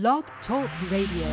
Blog Talk Radio.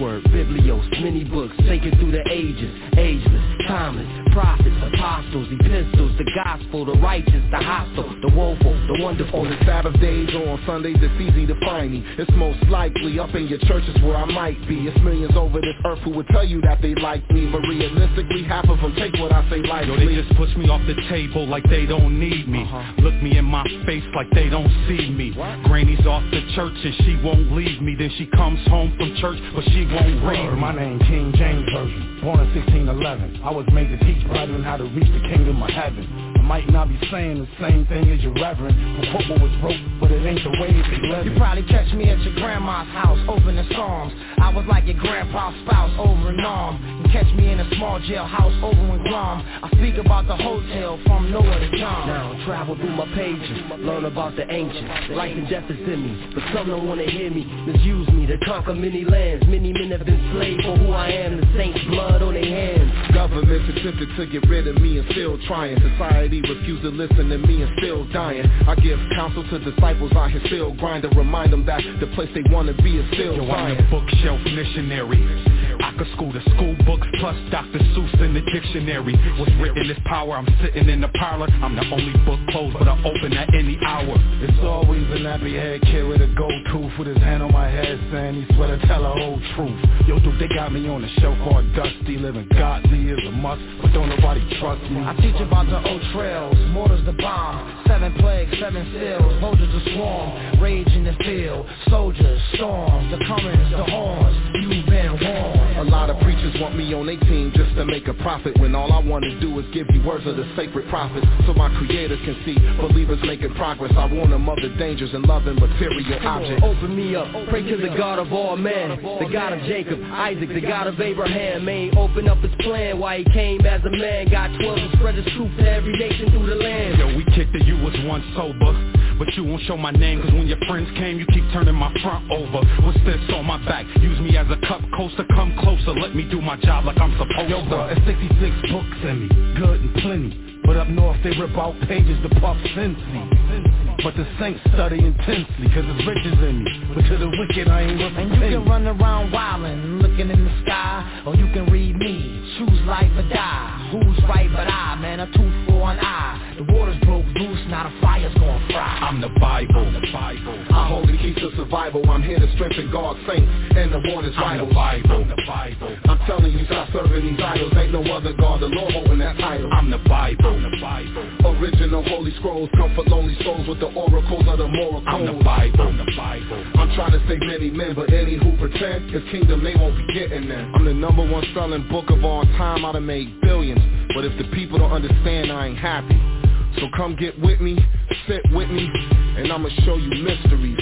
Word, biblios, many books, taken through the ages, ageless, timeless, prophets, apostles, epistles, the gospel, the righteous, the hostile, the woeful, the wonderful. On the Sabbath days or on Sundays, it's easy to find me. It's most likely up in your churches where I might be. It's millions over this earth who would tell you that they like me, but realistically, half of them take what I say lightly. Yo, they just push me off the table like they don't need me. Uh-huh. Look me in my face like they don't see me. Granny's off the church and she won't leave me. Then she comes home from church, but she won't read. My name King James Version, born in 1611. I was made to teach brethren how to reach the kingdom of heaven. I might not be saying the same thing as your reverend, but quote was wrote, but it ain't the way they live. You probably catch me at your grandma's house, opening psalms. I was like your grandpa's spouse, over and on. You catch me in a small jailhouse, over in Guam. I speak about the hotel from nowhere to John. Now travel through my pages, learn about the ancients. Life and death is in me, but some don't wanna hear me. Misuse me to conquer many lands. Many men have been slaves for who I am. The saints' blood on their hands. Governments attempted to get rid of me and still trying. Society refused to listen to me and still dying. I give counsel to disciples out here still grinding. Remind them that the place they wanna be is still Yo, I'm the bookshelf missionary. I could school the school books plus Dr. Seuss in the dictionary. What's written is power. I'm sitting in the parlor. I'm the only book closed, but I open at any hour. It's always a nappy head kid with a gold tooth with his hand on my head saying he swear to tell the whole truth. Yo, dude, they got me on a show called Dusty, living godly is a must, but don't nobody trust me. I teach about the old trails, mortars the bomb, seven plagues, seven seals, soldiers to swarm, rage in the field, soldiers, storms, the comings, the horns, you've been warned. A lot of preachers want me on their team just to make a profit When all I want to do is give you words of the sacred prophets So my creators can see believers making progress. I warn them of the dangers in loving material objects. Open me up, pray to the God of all men The God of Jacob, Isaac, the God of Abraham. May open up his plan why he came as a man. Got twelve and spread his truth to every nation through the land. Yo, we kicked it, you was once sober. But you won't show my name, cause when your friends came, you keep turning my front over. What's this on my back? Use me as a cup coaster, come closer, let me do my job like I'm supposed Yo, to. bro, it's 66 books in me, good and plenty. But up north they rip out pages to puff Cincy. But the saints study intensely, cause it's riches in me. But to the wicked I ain't worth a And you can run around wildin', looking in the sky Or you can read me, choose life or die Who's right but I, man, a tooth for an eye The waters broke loose, now the fire's gonna fry I'm the Bible, the Bible. I hold the keys to survival I'm here to strengthen God's saints and the warners I'm the Bible, the Bible. I'm telling you stop serving these idols Ain't no other God, the Lord holding that title I'm the Bible, the Bible. Original holy scrolls come for lonely souls with the oracles of the moral I'm the Bible, the Bible. I'm trying to save many men, but any who pretend His kingdom they won't be getting there. I'm the number one selling book of all time. I done made billions, but if the people don't understand, I ain't happy. So come get with me, sit with me, and I'ma show you mysteries.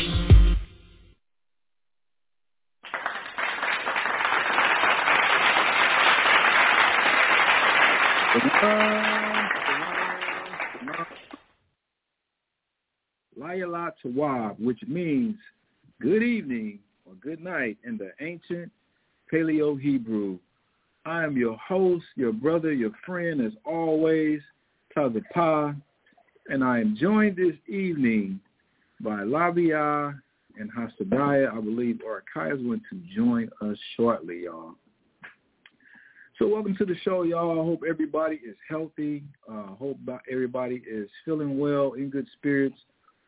Layala Tawab, which means good evening or good night in the ancient Paleo Hebrew. I am your host, your brother, your friend, as always, Tazapah, and I am joined this evening by Labia and Hasadiah. I believe Archive is going to join us shortly, y'all. So welcome to the show, y'all. I hope everybody is healthy. Uh, hope everybody is feeling well, in good spirits.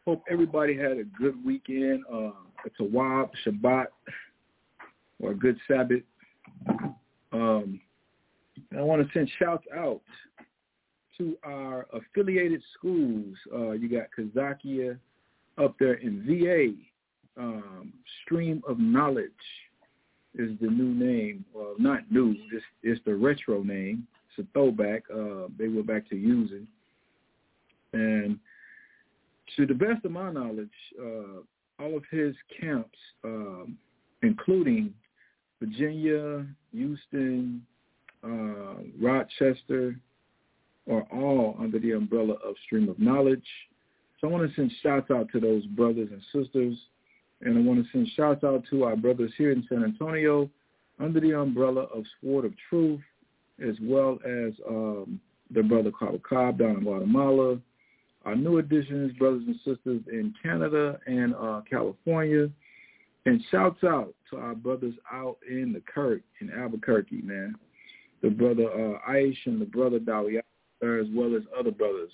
Hope everybody had a good weekend. Uh, a Wab, Shabbat, or a good Sabbath. Um, I want to send shouts out to our affiliated schools. Uh, you got Kazakia up there in VA. Um, Stream of Knowledge is the new name. Well, not new. It's, it's the retro name. It's a throwback. Uh, they went back to using. And to the best of my knowledge, uh, all of his camps, um, including Virginia, Houston, uh, Rochester are all under the umbrella of Stream of Knowledge. So I want to send shouts out to those brothers and sisters. And I want to send shouts out to our brothers here in San Antonio under the umbrella of Sword of Truth, as well as um, their brother Carl Cobb down in Guatemala, our new additions, brothers and sisters in Canada and uh, California. And shouts out to our brothers out in the Kirk, in Albuquerque, man. The brother uh, Aish and the brother Dawi, as well as other brothers.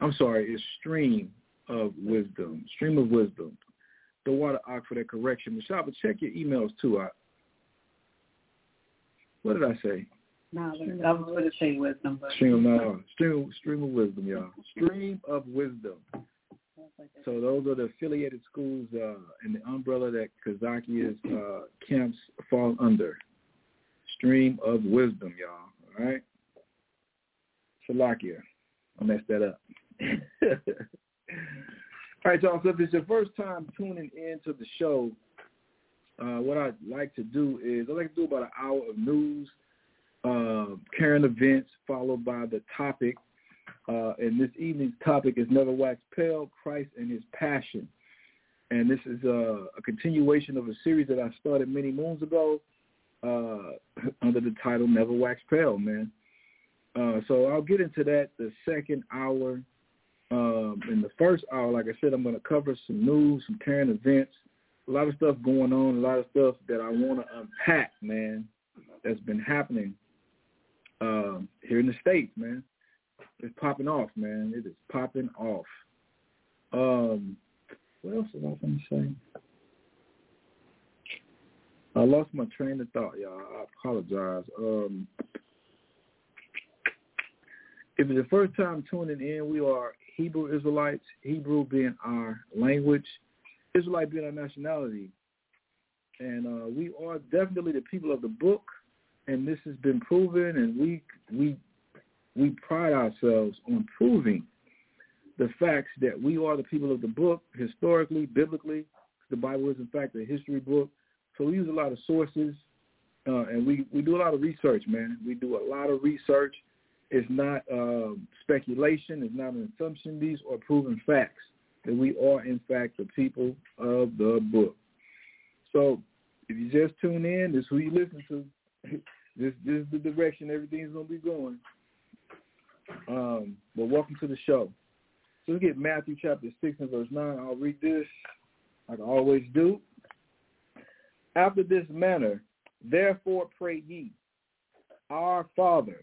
I'm sorry, it's Stream of Wisdom. Stream of Wisdom. The water ox for that correction. Michelle, but check your emails too. I, what did I say? No, I was going to say wisdom. But... Stream, no, stream, stream of wisdom, y'all. Stream of wisdom. So those are the affiliated schools uh, in the umbrella that Kazakia's uh, camps fall under. Stream of wisdom, y'all. All right? Salakia. I messed that up. All right, y'all. So if it's your first time tuning in to the show, uh, what I'd like to do is I'd like to do about an hour of news uh, current events followed by the topic. Uh, and this evening's topic is Never Wax Pale, Christ and His Passion. And this is a, a continuation of a series that I started many moons ago uh, under the title Never Wax Pale, man. Uh, so I'll get into that the second hour. Um, in the first hour, like I said, I'm going to cover some news, some current events, a lot of stuff going on, a lot of stuff that I want to unpack, man, that's been happening um, here in the States, man. It's popping off, man. It is popping off. Um, what else was I going to say? I lost my train of thought, y'all. I apologize. Um, if it's the first time tuning in, we are Hebrew Israelites, Hebrew being our language, Israelite being our nationality. And uh, we are definitely the people of the book and this has been proven, and we we we pride ourselves on proving the facts that we are the people of the book historically, biblically. The Bible is in fact a history book, so we use a lot of sources, uh, and we we do a lot of research, man. We do a lot of research. It's not um, speculation. It's not an assumption. These are proven facts that we are in fact the people of the book. So if you just tune in, this is who you listen to. this this is the direction everything's gonna be going. Um, but welcome to the show. So let's get Matthew chapter six and verse nine. I'll read this like I always do. After this manner, therefore pray ye, Our Father,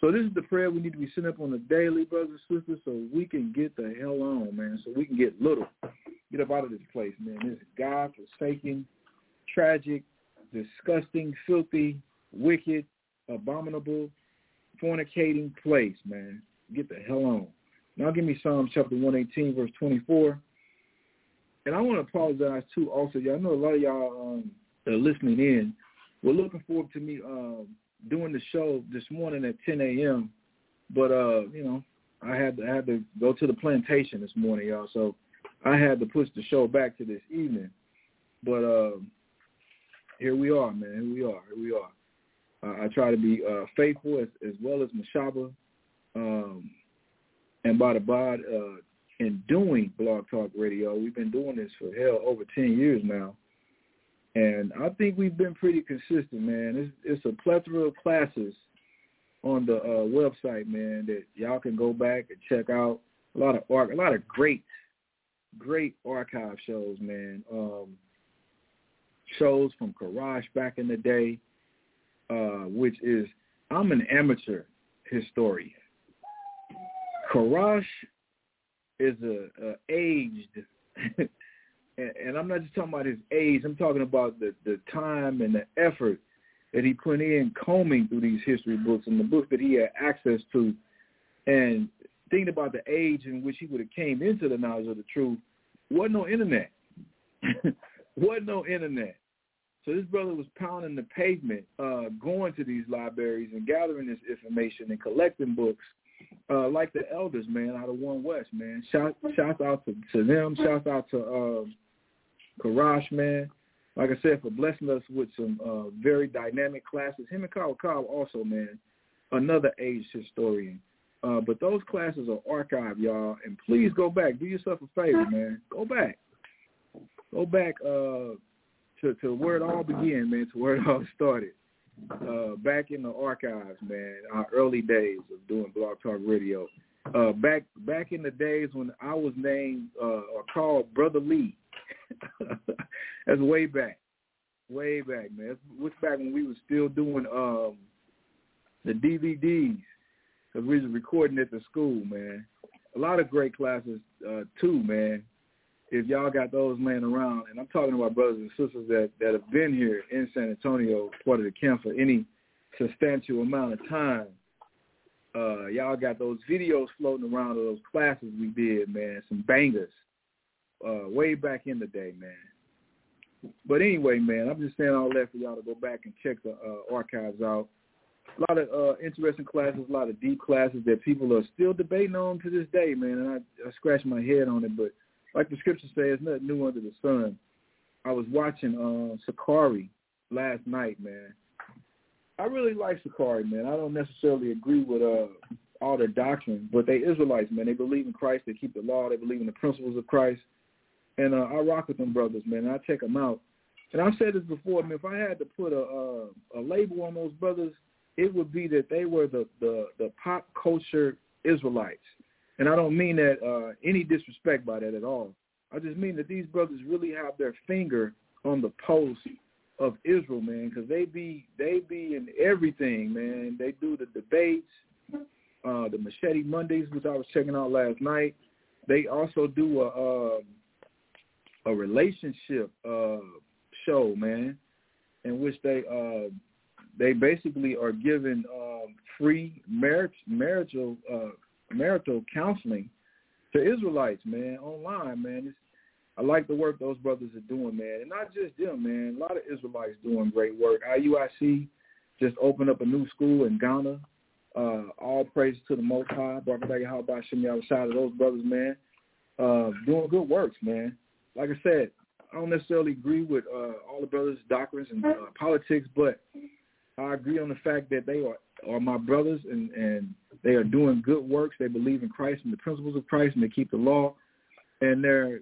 So this is the prayer we need to be sitting up on the daily, brothers and sisters, so we can get the hell on, man. So we can get little. Get up out of this place, man. This God-forsaken, tragic, disgusting, filthy, wicked, abominable, fornicating place, man. Get the hell on. Now give me Psalm chapter 118, verse 24. And I want to apologize too also. Y'all know a lot of y'all um, are listening in We're looking forward to me um, doing the show this morning at 10 a.m. But, uh, you know, I had to, I had to go to the plantation this morning, y'all. So I had to push the show back to this evening. But uh, here we are, man. Here we are. Here we are. Uh, I try to be uh, faithful as, as well as Mashaba um, and by the by, uh, in doing Blog Talk Radio. We've been doing this for hell over 10 years now. And I think we've been pretty consistent, man. It's, it's a plethora of classes on the uh, website, man, that y'all can go back and check out. A lot of a lot of great, great archive shows, man. Um, shows from Karash back in the day, uh, which is I'm an amateur historian. Karash is a, a aged, and, and I'm not just talking about his age. I'm talking about the the time and the effort that he put in combing through these history books and the books that he had access to And thinking about the age in which he would have came into the knowledge of the truth, wasn't no internet. wasn't no internet. So this brother was pounding the pavement, uh, going to these libraries and gathering this information and collecting books, uh, like the elders, man, out of One West, man. Shout shout out to, to them. Shout out to um, Karash, man. Like I said, for blessing us with some uh, very dynamic classes. Him and Kyle Cobb also, man, another age historian. Uh, but those classes are archived, y'all. And please go back. Do yourself a favor, man. Go back. Go back uh, to to where it all began, man, to where it all started. Uh, back in the archives, man, our early days of doing Blog Talk Radio. Uh, back back in the days when I was named uh, or called Brother Lee. That's way back, way back, man. What's back when we was still doing um, the DVDs because we was recording at the school, man. A lot of great classes uh, too, man if y'all got those laying around, and I'm talking about brothers and sisters that, that have been here in San Antonio, part of the camp for any substantial amount of time, uh, y'all got those videos floating around of those classes we did, man, some bangers, uh, way back in the day, man. But anyway, man, I'm just saying all that for y'all to go back and check the uh, archives out. A lot of uh, interesting classes, a lot of deep classes that people are still debating on to this day, man. And I, I scratch my head on it, but like the scripture says, nothing new under the sun. I was watching uh, Sicarii last night, man. I really like Sicarii, man. I don't necessarily agree with uh, all their doctrine, but they Israelites, man. They believe in Christ. They keep the law. They believe in the principles of Christ. And uh, I rock with them brothers, man. I check them out. And I've said this before, man. If I had to put a, a, a label on those brothers, it would be that they were the, the, the pop culture Israelites. And I don't mean that uh, any disrespect by that at all. I just mean that these brothers really have their finger on the pulse of Israel, man, because they be they be in everything, man. They do the debates, uh, the Machete Mondays, which I was checking out last night. They also do a a, relationship uh, show, man, in which they uh, they basically are given um, free marriage marital uh, marital counseling to Israelites, man, online, man. It's, I like the work those brothers are doing, man. And not just them, man. A lot of Israelites doing great work. IUIC just opened up a new school in Ghana. Uh, all praise to the Most High. Barakah how about Shem of those brothers, man. Uh, doing good works, man. Like I said, I don't necessarily agree with uh, all the brothers' doctrines and uh, politics, but I agree on the fact that they are are my brothers and and they are doing good works. They believe in Christ and the principles of Christ, and they keep the law. And they're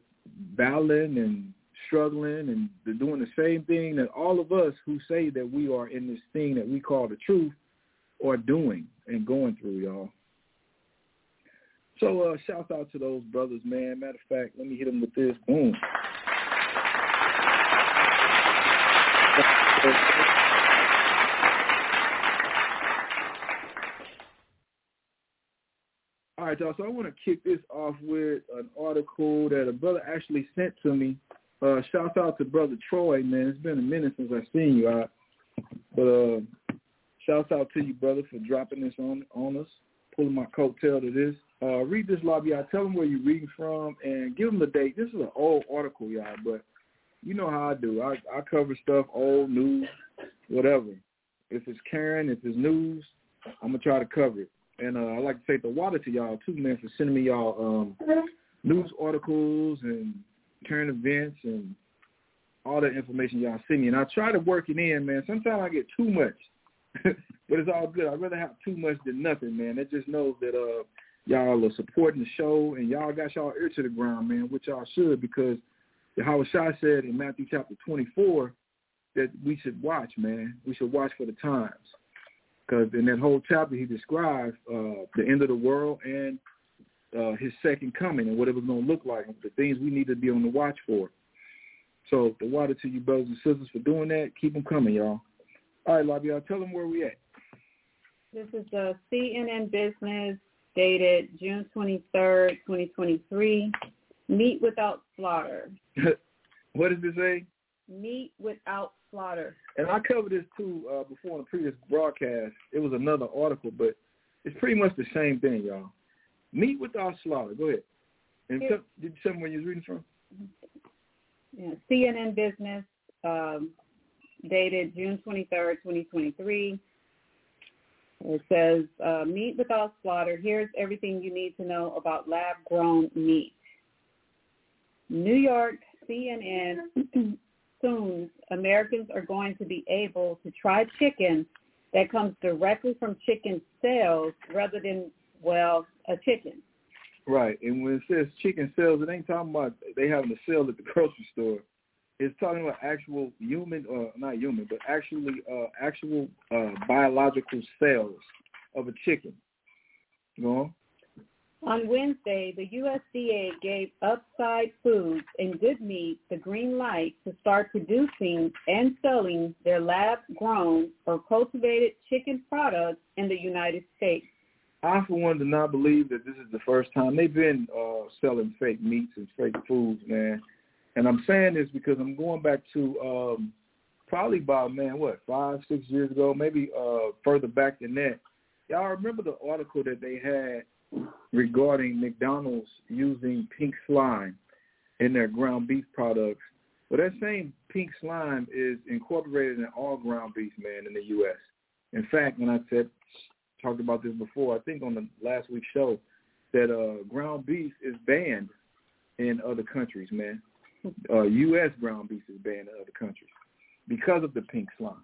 battling and struggling, and they're doing the same thing that all of us who say that we are in this thing that we call the truth are doing and going through, y'all. So uh, shout out to those brothers, man. Matter of fact, let me hit them with this. Boom. All right, y'all. So I want to kick this off with an article that a brother actually sent to me. Uh, shout out to brother Troy, man. It's been a minute since I've seen you. But uh, shout out to you, brother, for dropping this on on us, pulling my coattail to this. Uh, read this lobby out. Tell them where you're reading from and give them the date. This is an old article, y'all, but you know how I do. I, I cover stuff, old, news, whatever. If it's Karen, if it's news, I'm going to try to cover it. And uh, I'd like to take the water to y'all too, man, for sending me y'all um, news articles and current events and all that information y'all send me. And I try to work it in, man. Sometimes I get too much, but it's all good. I'd rather have too much than nothing, man. It just knows that uh, y'all are supporting the show and y'all got y'all ear to the ground, man, which y'all should because Howard Shah said in Matthew chapter 24 that we should watch, man. We should watch for the times. Because in that whole chapter, he describes uh, the end of the world and uh, his second coming and what it was going to look like, and the things we need to be on the watch for. So the water to you brothers and sisters for doing that. Keep them coming, y'all. All right, Lobby, I'll tell them where we at. This is the CNN Business dated June 23rd, 2023. Meat without slaughter. what does it say? Meat without slaughter. And I covered this too uh, before in the previous broadcast. It was another article, but It's pretty much the same thing, y'all. Meat without slaughter. Go ahead. And did you tell me where you was reading from? Yeah, CNN Business, um, dated June 23rd, 2023. It says, uh, meat without slaughter. Here's everything you need to know about lab-grown meat. New York CNN soon Americans are going to be able to try chicken that comes directly from chicken cells rather than, well, a chicken. Right. And when it says chicken cells, it ain't talking about they having a cell at the grocery store. It's talking about actual human, uh, not human, but actually uh, actual uh, biological cells of a chicken. Go on. On Wednesday, the USDA gave Upside Foods and Good Meat the green light to start producing and selling their lab-grown or cultivated chicken products in the United States. I, for one, do not believe that this is the first time they've been uh, selling fake meats and fake foods, man. And I'm saying this because I'm going back to um, probably about man, what five, six years ago, maybe uh, further back than that. Y'all remember the article that they had regarding McDonald's using pink slime in their ground beef products? Well, that same pink slime is incorporated in all ground beef, man, in the U.S. In fact, when I said talked about this before, I think on the last week's show, that uh, ground beef is banned in other countries, man. Uh, U.S. ground beef is banned in other countries because of the pink slime.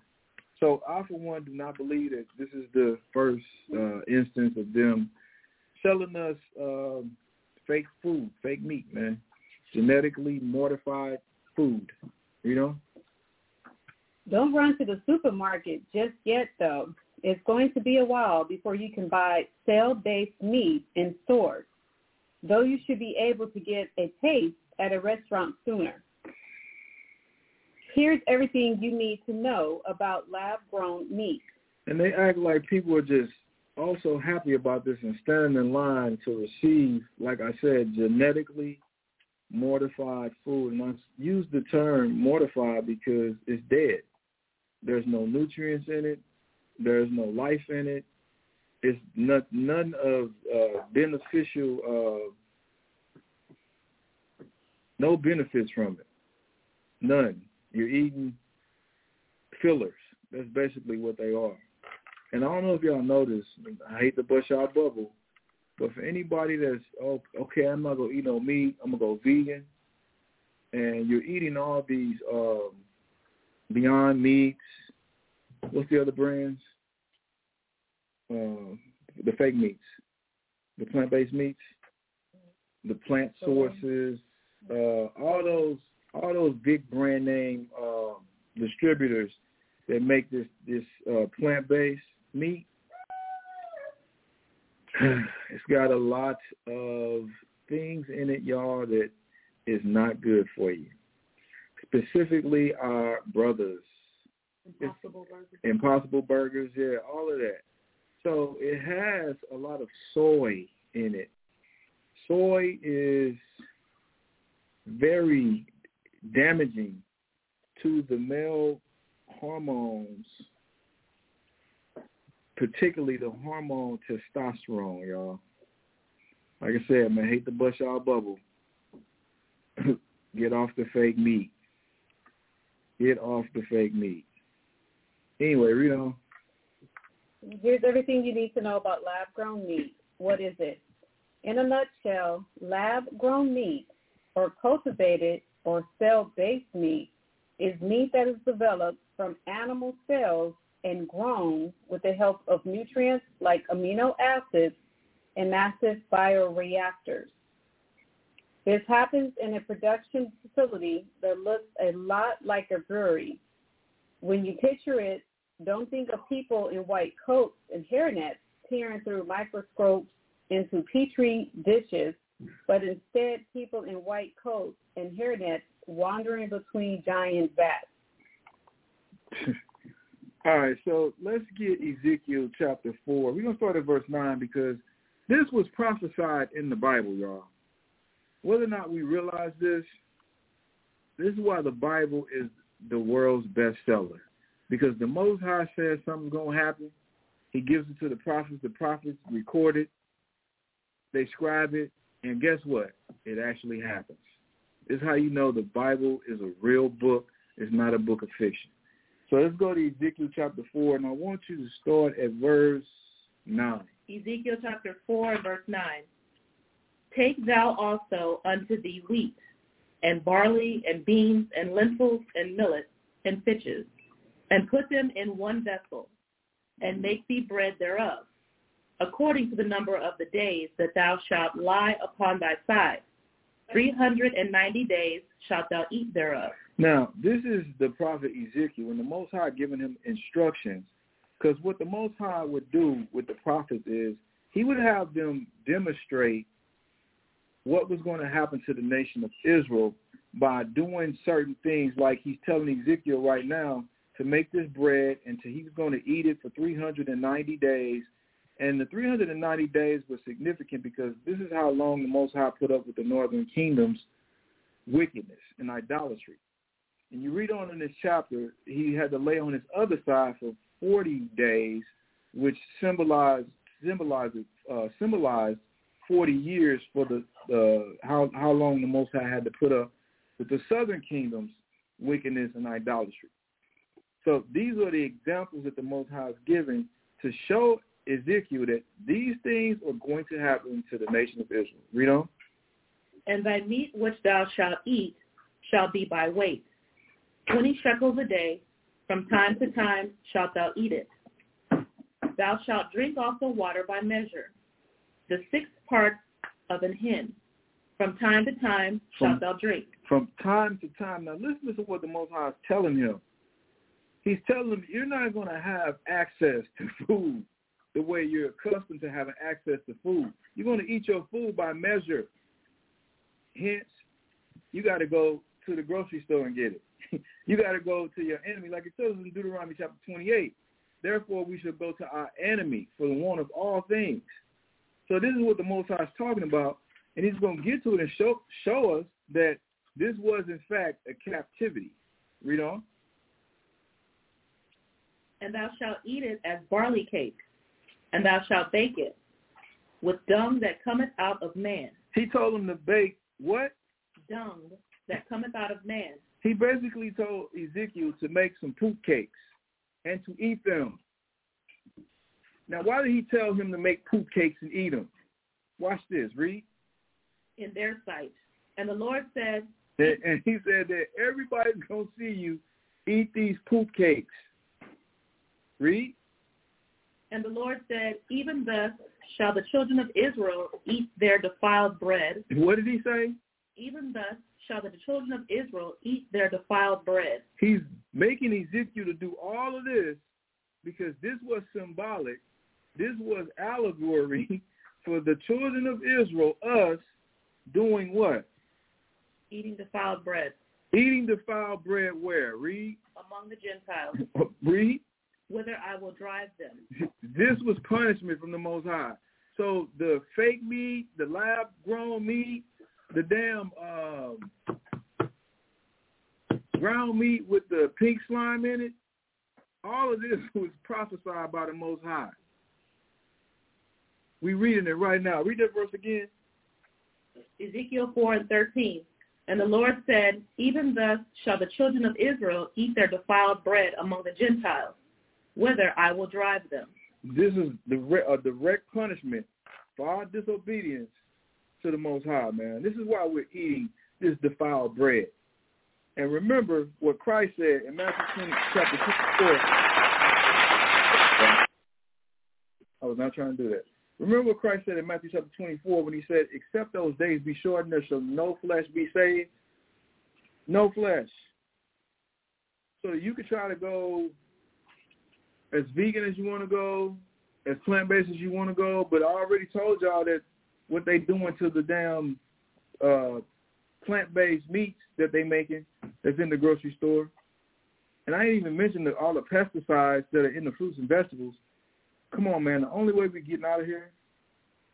So I, for one, do not believe that this is the first uh, instance of them selling us um, fake food, fake meat, man, genetically mortified food. You know, Don't run to the supermarket just yet, though. It's going to be a while before you can buy cell-based meat in stores, though you should be able to get a taste at a restaurant sooner. Here's everything you need to know about lab-grown meat. and they act like people are just also happy about this and standing in line to receive, like I said, genetically mortified food. And I use the term mortified because it's dead. There's no nutrients in it. There's no life in it. It's not, none of uh, beneficial, uh, no benefits from it. None. You're eating fillers. That's basically what they are. And I don't know if y'all noticed, I hate to bust y'all bubble, but for anybody that's, oh, okay, I'm not going to eat no meat, I'm going to go vegan, and you're eating all these um, Beyond Meats, what's the other brands? Uh, the fake meats, the plant-based meats, the plant sources, uh, all those all those big brand name uh, distributors that make this this uh, plant based meat. It's got a lot of things in it, y'all, that is not good for you. Specifically, our brothers, Impossible burgers. Impossible Burgers, yeah, all of that. So it has a lot of soy in it. Soy is very damaging to the male hormones, particularly the hormone testosterone, y'all. Like I said, man, hate to bust y'all bubble. Get off the fake meat. Get off the fake meat. Anyway, read on. Here's everything you need to know about lab-grown meat. What is it? In a nutshell, lab-grown meat or cultivated or cell-based meat is meat that is developed from animal cells and grown with the help of nutrients like amino acids and massive bioreactors. This happens in a production facility that looks a lot like a brewery. When you picture it, don't think of people in white coats and hairnets peering through microscopes into petri dishes, but instead people in white coats and hairnets wandering between giant bats. All right, so let's get Ezekiel chapter 4. We're going to start at verse 9 because this was prophesied in the Bible, y'all. Whether or not we realize this, this is why the Bible is the world's bestseller. Because the Most High says something's going to happen, He gives it to the prophets. The prophets record it. They scribe it. And guess what? It actually happens. This is how you know the Bible is a real book. It's not a book of fiction. So let's go to Ezekiel chapter 4, and I want you to start at verse 9. Ezekiel chapter 4, verse 9. Take thou also unto thee wheat, and barley, and beans, and lentils, and millet, and fitches, and put them in one vessel, and make thee bread thereof, according to the number of the days that thou shalt lie upon thy side. Three hundred and ninety days shalt thou eat thereof. Now, this is the prophet Ezekiel, and the Most High giving him instructions, because what the Most High would do with the prophets is he would have them demonstrate what was going to happen to the nation of Israel by doing certain things like he's telling Ezekiel right now to make this bread and to, he's going to eat it for 390 days. And the 390 days was significant because this is how long the Most High put up with the northern kingdom's wickedness and idolatry. And you read on in this chapter, he had to lay on his other side for 40 days, which symbolized symbolizes uh, symbolized 40 years for the uh, how how long the Most High had to put up with the southern kingdom's wickedness and idolatry. So these are the examples that the Most High is giving to show Ezekiel that these things are going to happen to the nation of Israel. Read on. And thy meat which thou shalt eat shall be by weight. Twenty shekels a day, from time to time shalt thou eat it. Thou shalt drink also water by measure, the sixth part of an hin. From time to time shalt From- thou drink. From time to time. Now listen to what the Most High is telling him. He's telling him you're not going to have access to food the way you're accustomed to having access to food. You're going to eat your food by measure. Hence, you got to go to the grocery store and get it. you got to go to your enemy, like it says in Deuteronomy chapter 28. Therefore, we should go to our enemy for the want of all things. So this is what the Most High is talking about, and he's going to get to it and show show us that this was in fact a captivity. Read on. And thou shalt eat it as barley cake, and thou shalt bake it with dung that cometh out of man. He told him to bake what? Dung that cometh out of man. He basically told Ezekiel to make some poop cakes and to eat them. Now, why did he tell him to make poop cakes and eat them? Watch this. Read. in their sight. And the Lord said, And and he said that everybody's going to see you eat these poop cakes. Read. And the Lord said, Even thus shall the children of Israel eat their defiled bread. What did he say? Even thus shall the children of Israel eat their defiled bread. He's making Ezekiel to do all of this because this was symbolic. This was allegory for the children of Israel, us, doing what? Eating defiled bread Eating defiled bread where? Read. among the Gentiles, Read. Whither I will drive them. This was punishment from the Most High. So the fake meat, the lab-grown meat, the damn um, ground meat with the pink slime in it, all of this was prophesied by the Most High. We reading it right now. Read that verse again. Ezekiel 4 and 13. And the Lord said, Even thus shall the children of Israel eat their defiled bread among the Gentiles, whither I will drive them. This is a direct punishment for our disobedience to the Most High, man. This is why we're eating this defiled bread. And remember what Christ said in Matthew 20, chapter 24. I was not trying to do that. Remember what Christ said in Matthew chapter 24 when he said, except those days be shortened, there shall no flesh be saved. No flesh. So you could try to go as vegan as you want to go, as plant-based as you want to go, but I already told y'all that what they doing to the damn uh, plant-based meats that they making that's in the grocery store. And I ain't even mentioned the, all the pesticides that are in the fruits and vegetables. Come on, man. The only way we're getting out of here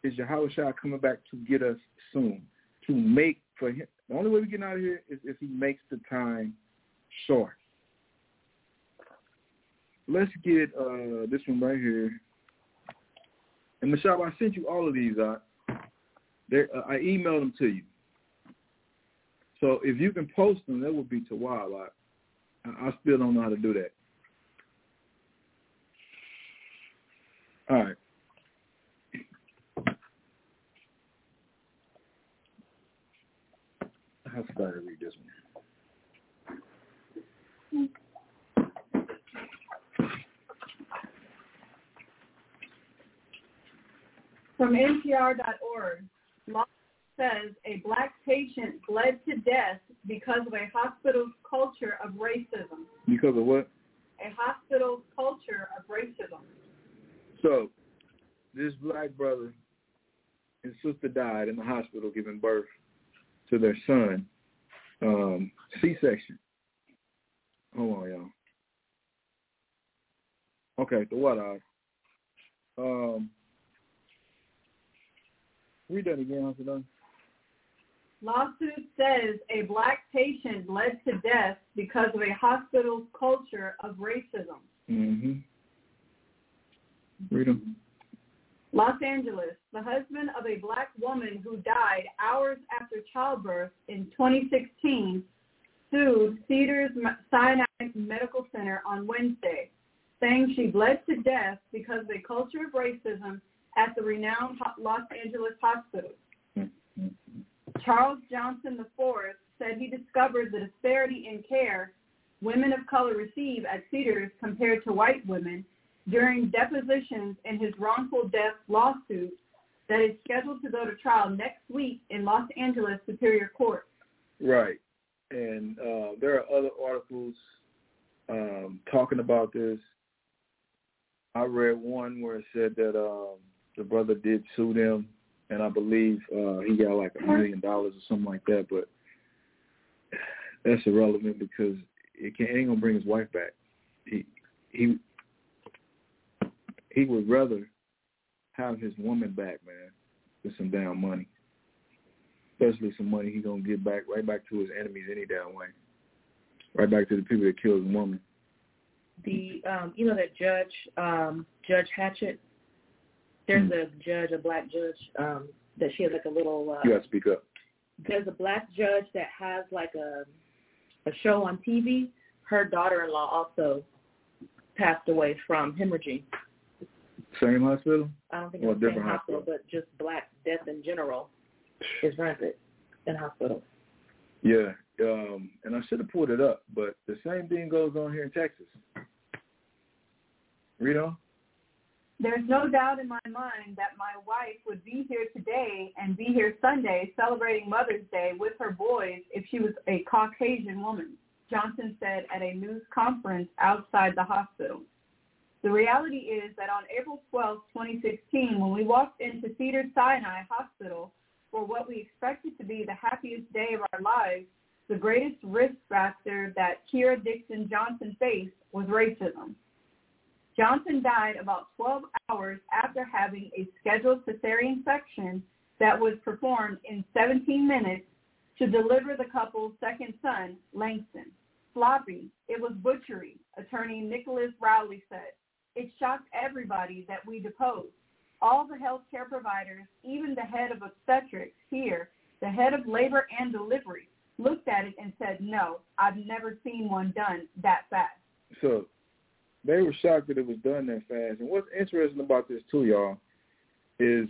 is Yahweh Shah coming back to get us soon, to make for him. The only way we're getting out of here is if he makes the time short. Let's get uh, this one right here. And Michelle, I sent you all of these. Uh, uh, I emailed them to you. So if you can post them, that would be to wild. I, I still don't know how to do that. All right. How should I read this one? From NPR.org, law says a black patient bled to death because of a hospital's culture of racism. Because of what? A hospital's culture of racism. So, this black brother and sister died in the hospital giving birth to their son, um, C-section. Hold on, y'all. Okay, the what? Um, Read that again, Hassan. Lawsuit says a black patient led to death because of a hospital's culture of racism. Mm-hmm. Read them. Los Angeles, the husband of a black woman who died hours after childbirth in 2016, sued Cedars Sinai Medical Center on Wednesday, saying she bled to death because of a culture of racism at the renowned Los Angeles hospital. Charles Johnson IV said he discovered the disparity in care women of color receive at Cedars compared to white women during depositions in his wrongful death lawsuit that is scheduled to go to trial next week in Los Angeles Superior Court. Right. And uh, there are other articles um, talking about this. I read one where it said that um, the brother did sue them, and I believe uh, he got like a million dollars or something like that. But that's irrelevant because it, can't, it ain't gonna bring his wife back. He he he would rather have his woman back, man, with some damn money. Especially some money he gonna get back right back to his enemies any damn way. Right back to the people that killed his woman. The um you know that judge um Judge Hatchett there's Hmm. a judge, a black judge, um, that she has like a little. Uh, You got to speak up. There's a black judge that has like a a show on TV. Her daughter-in-law also passed away from hemorrhaging. Same hospital? I don't think Or it's the same different hospital, but just black death in general is rampant in hospitals. Yeah. Um, and I should have pulled it up, but the same thing goes on here in Texas. Read on. There's no doubt in my mind that my wife would be here today and be here Sunday celebrating Mother's Day with her boys if she was a Caucasian woman, Johnson said at a news conference outside the hospital. The reality is that on April 12, 2016, when we walked into Cedars-Sinai Hospital for what we expected to be the happiest day of our lives, the greatest risk factor that Kira Dixon Johnson faced was racism. Johnson died about 12 hours after having a scheduled cesarean section that was performed in 17 minutes to deliver the couple's second son, Langston. Sloppy, it was butchery, attorney Nicholas Rowley said. It shocked everybody that we deposed. All the healthcare providers, even the head of obstetrics here, the head of labor and delivery, looked at it and said, no, I've never seen one done that fast. So they were shocked that it was done that fast. And what's interesting about this too, y'all, is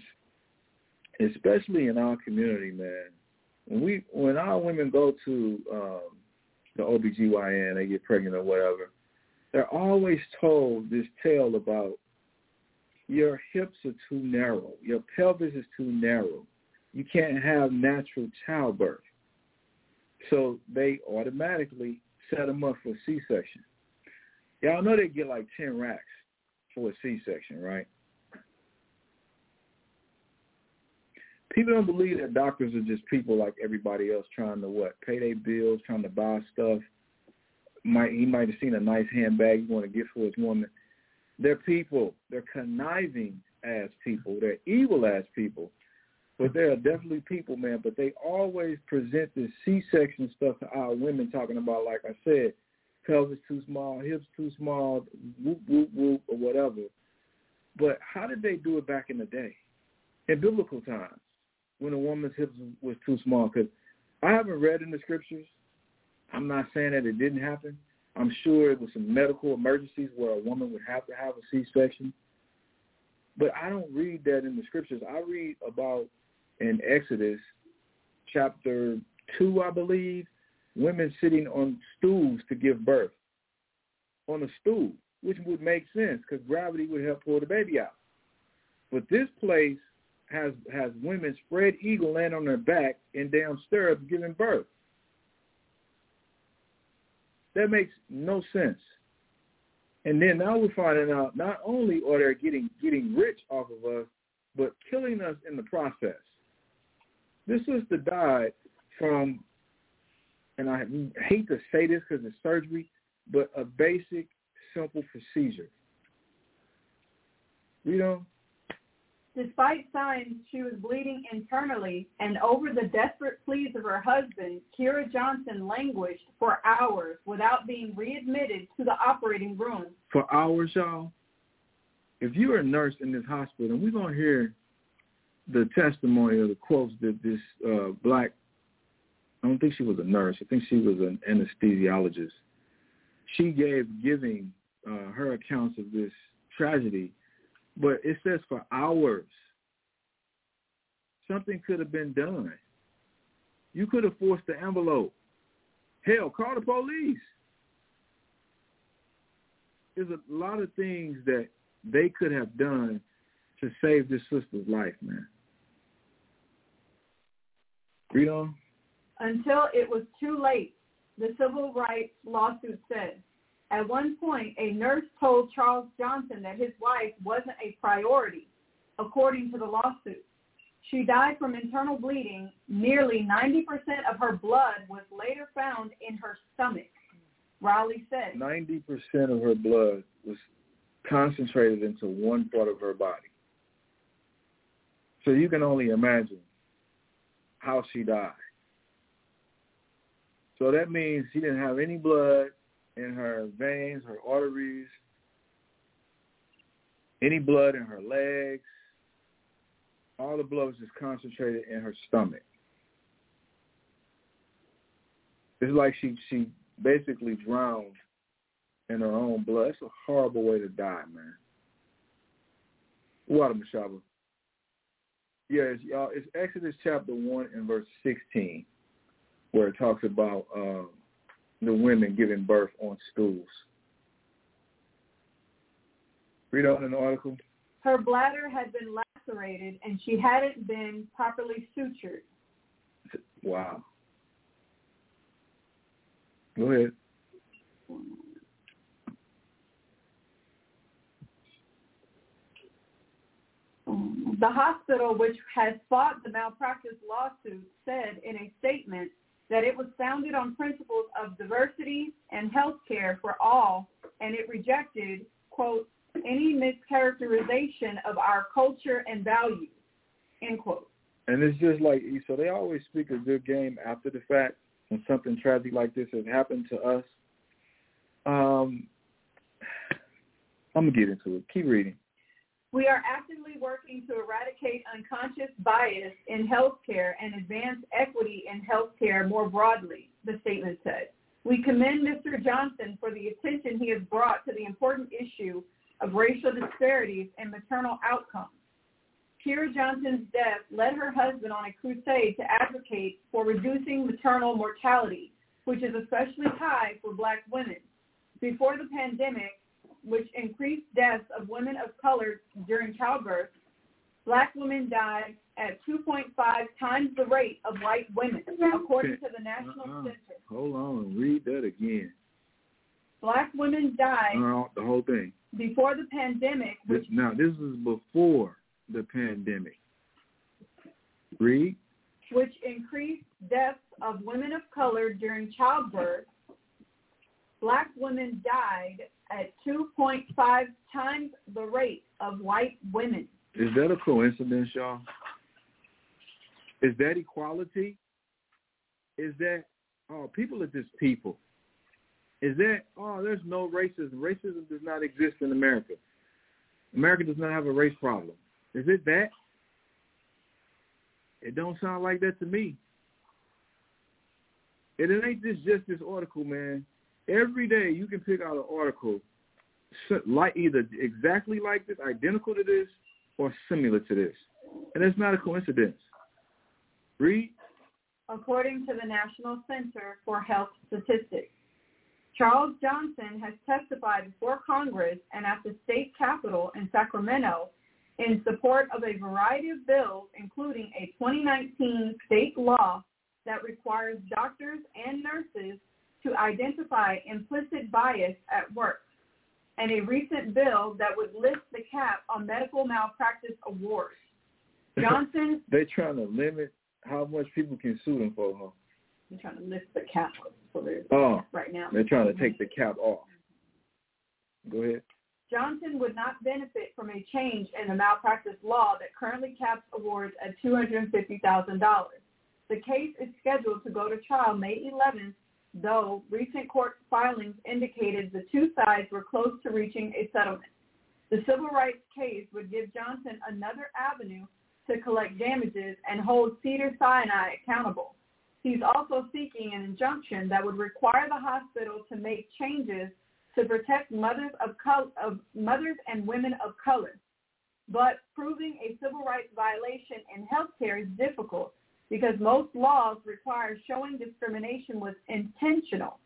especially in our community, man, when we when our women go to um the OBGYN, they get pregnant or whatever, they're always told this tale about your hips are too narrow, your pelvis is too narrow. You can't have natural childbirth. So they automatically set them up for C-section. Y'all know they get like 10 racks for a C-section, right? People don't believe that doctors are just people like everybody else trying to what? Pay their bills, trying to buy stuff. Might he might have seen a nice handbag he want to get for his woman. They're people. They're conniving ass people. They're evil ass people. But they are definitely people, man. But they always present this C-section stuff to our women, talking about, like I said, pelvis too small, hips too small, whoop whoop whoop, or whatever. But how did they do it back in the day, in biblical times, when a woman's hips was too small? Because I haven't read in the scriptures. I'm not saying that it didn't happen. I'm sure it was some medical emergencies where a woman would have to have a C-section. But I don't read that in the scriptures. I read about in Exodus chapter 2, I believe, women sitting on stools to give birth. On a stool, which would make sense because gravity would help pull the baby out. But this place has has women spread eagle land on their back and down stirrups giving birth. That makes no sense. And then now we're finding out not only are they getting getting rich off of us, but killing us in the process. This sister died from, and I hate to say this because it's surgery, but a basic, simple procedure. You know, Despite signs she was bleeding internally and over the desperate pleas of her husband, Kira Johnson languished for hours without being readmitted to the operating room. For hours, y'all. If you're a nurse in this hospital, and we're going to hear the testimony or the quotes that this uh, black, I don't think she was a nurse, I think she was an anesthesiologist. She gave giving uh, her accounts of this tragedy but it says for hours. Something could have been done. You could have forced the envelope. Hell, call the police. There's a lot of things that they could have done to save this sister's life, man. Read on. Until it was too late, the civil rights lawsuit said. At one point, a nurse told Charles Johnson that his wife wasn't a priority, according to the lawsuit. She died from internal bleeding. Nearly 90% of her blood was later found in her stomach, Rowley said. 90% of her blood was concentrated into one part of her body. So you can only imagine how she died. So that means she didn't have any blood in her veins, her arteries, any blood in her legs. All the blood was just concentrated in her stomach. It's like she she basically drowned in her own blood. It's a horrible way to die, man. What Mashaba? Yeah, it's, y'all, it's Exodus chapter 1 and verse 16 where it talks about um, the women giving birth on stools. Read on in the article. Her bladder had been lacerated and she hadn't been properly sutured. Wow. Go ahead. The hospital, which has fought the malpractice lawsuit, said in a statement that it was founded on principles of diversity and health care for all, and it rejected, quote, any mischaracterization of our culture and values, end quote. And it's just like, so they always speak a good game after the fact when something tragic like this has happened to us. Um, I'm going to get into it. Keep reading. We are actively working to eradicate unconscious bias in healthcare and advance equity in healthcare more broadly, the statement said. We commend Mr. Johnson for the attention he has brought to the important issue of racial disparities in maternal outcomes. Kira Johnson's death led her husband on a crusade to advocate for reducing maternal mortality, which is especially high for black women. Before the pandemic, which increased deaths of women of color during childbirth, black women died at 2.5 times the rate of white women, according to the National uh-uh. Center. Hold on, read that again. Black women died. Uh, the whole thing. Before the pandemic. Which, this, now, this is before the pandemic. Read. Which increased deaths of women of color during childbirth. Black women died at 2.5 times the rate of white women. Is that a coincidence, y'all? Is that equality? Is that, oh, people are just people. Is that, oh, there's no racism. Racism does not exist in America. America does not have a race problem. Is it that? It don't sound like that to me. And it ain't just just this article, man. Every day you can pick out an article like either exactly like this, identical to this, or similar to this. And it's not a coincidence. Read. According to the National Center for Health Statistics, Charles Johnson has testified before Congress and at the state capitol in Sacramento in support of a variety of bills, including a 2019 state law that requires doctors and nurses to identify implicit bias at work, and a recent bill that would lift the cap on medical malpractice awards. Johnson. They're trying to limit how much people can sue them for, huh? They're trying to lift the cap for oh, right now. They're trying to mm-hmm. take the cap off. Go ahead. Johnson would not benefit from a change in the malpractice law that currently caps awards at $250,000. The case is scheduled to go to trial May 11th, though recent court filings indicated the two sides were close to reaching a settlement. The civil rights case would give Johnson another avenue to collect damages and hold Cedars-Sinai accountable. He's also seeking an injunction that would require the hospital to make changes to protect mothers of, color, of mothers and women of color. But proving a civil rights violation in healthcare is difficult because most laws require showing discrimination was intentional,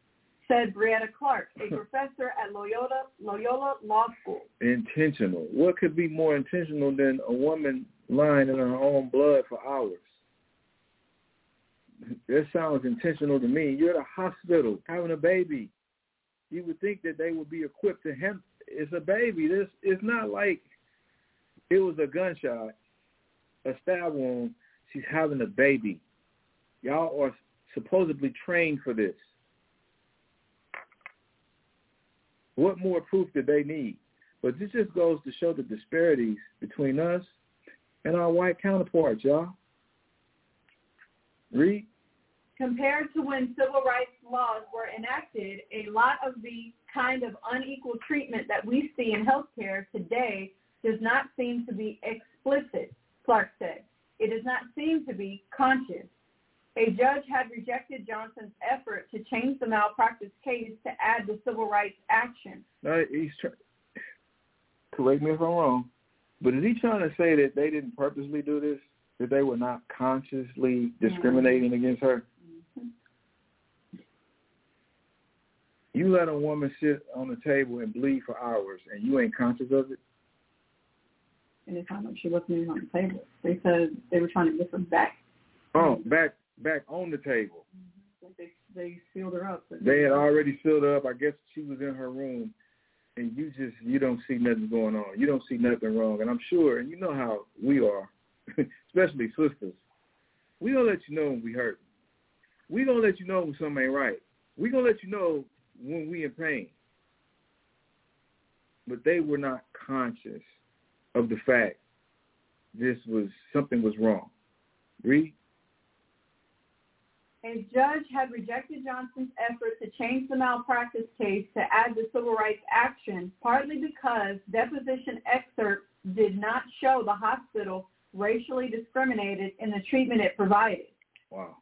said Brietta Clark, a professor at Loyola, Loyola Law School. Intentional. What could be more intentional than a woman lying in her own blood for hours? That sounds intentional to me. You're at a hospital having a baby. You would think that they would be equipped to him. It's a baby. This it's not like it was a gunshot, a stab wound She's having a baby. Y'all are supposedly trained for this. What more proof did they need? But this just goes to show the disparities between us and our white counterparts, y'all. Read. Compared to when civil rights laws were enacted, a lot of the kind of unequal treatment that we see in healthcare today does not seem to be explicit, Clark said. It does not seem to be conscious. A judge had rejected Johnson's effort to change the malpractice case to add the civil rights action. No, he's trying. Correct me if I'm wrong, but is he trying to say that they didn't purposely do this? That they were not consciously discriminating mm-hmm. against her? Mm-hmm. You let a woman sit on the table and bleed for hours, and you ain't conscious of it anytime that she wasn't even on the table. They said they were trying to get her back. Oh, back back on the table. Mm-hmm. They they sealed her up. They had already sealed her up. I guess she was in her room, and you just you don't see nothing going on. You don't see nothing wrong, and I'm sure, and you know how we are, especially sisters. We gonna let you know when we hurt. We gonna let you know when something ain't right. We gonna let you know when we in pain. But they were not conscious of the fact this was something was wrong. Read. A judge had rejected Johnson's effort to change the malpractice case to add the civil rights action, partly because deposition excerpts did not show the hospital racially discriminated in the treatment it provided. Wow.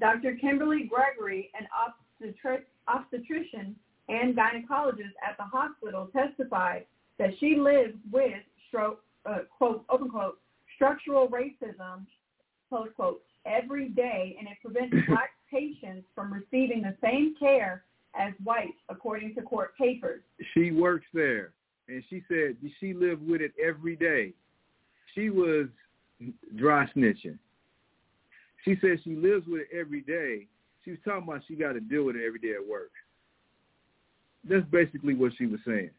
Dr. Kimberly Gregory, an obstetri- obstetrician and gynecologist at the hospital, testified that she lived with stroke, uh, quote, open quote, structural racism, close quote, every day, and it prevents black patients from receiving the same care as whites, according to court papers. She works there, and she said she lived with it every day. She was dry snitching. She said she lives with it every day. She was talking about she got to deal with it every day at work. That's basically what she was saying.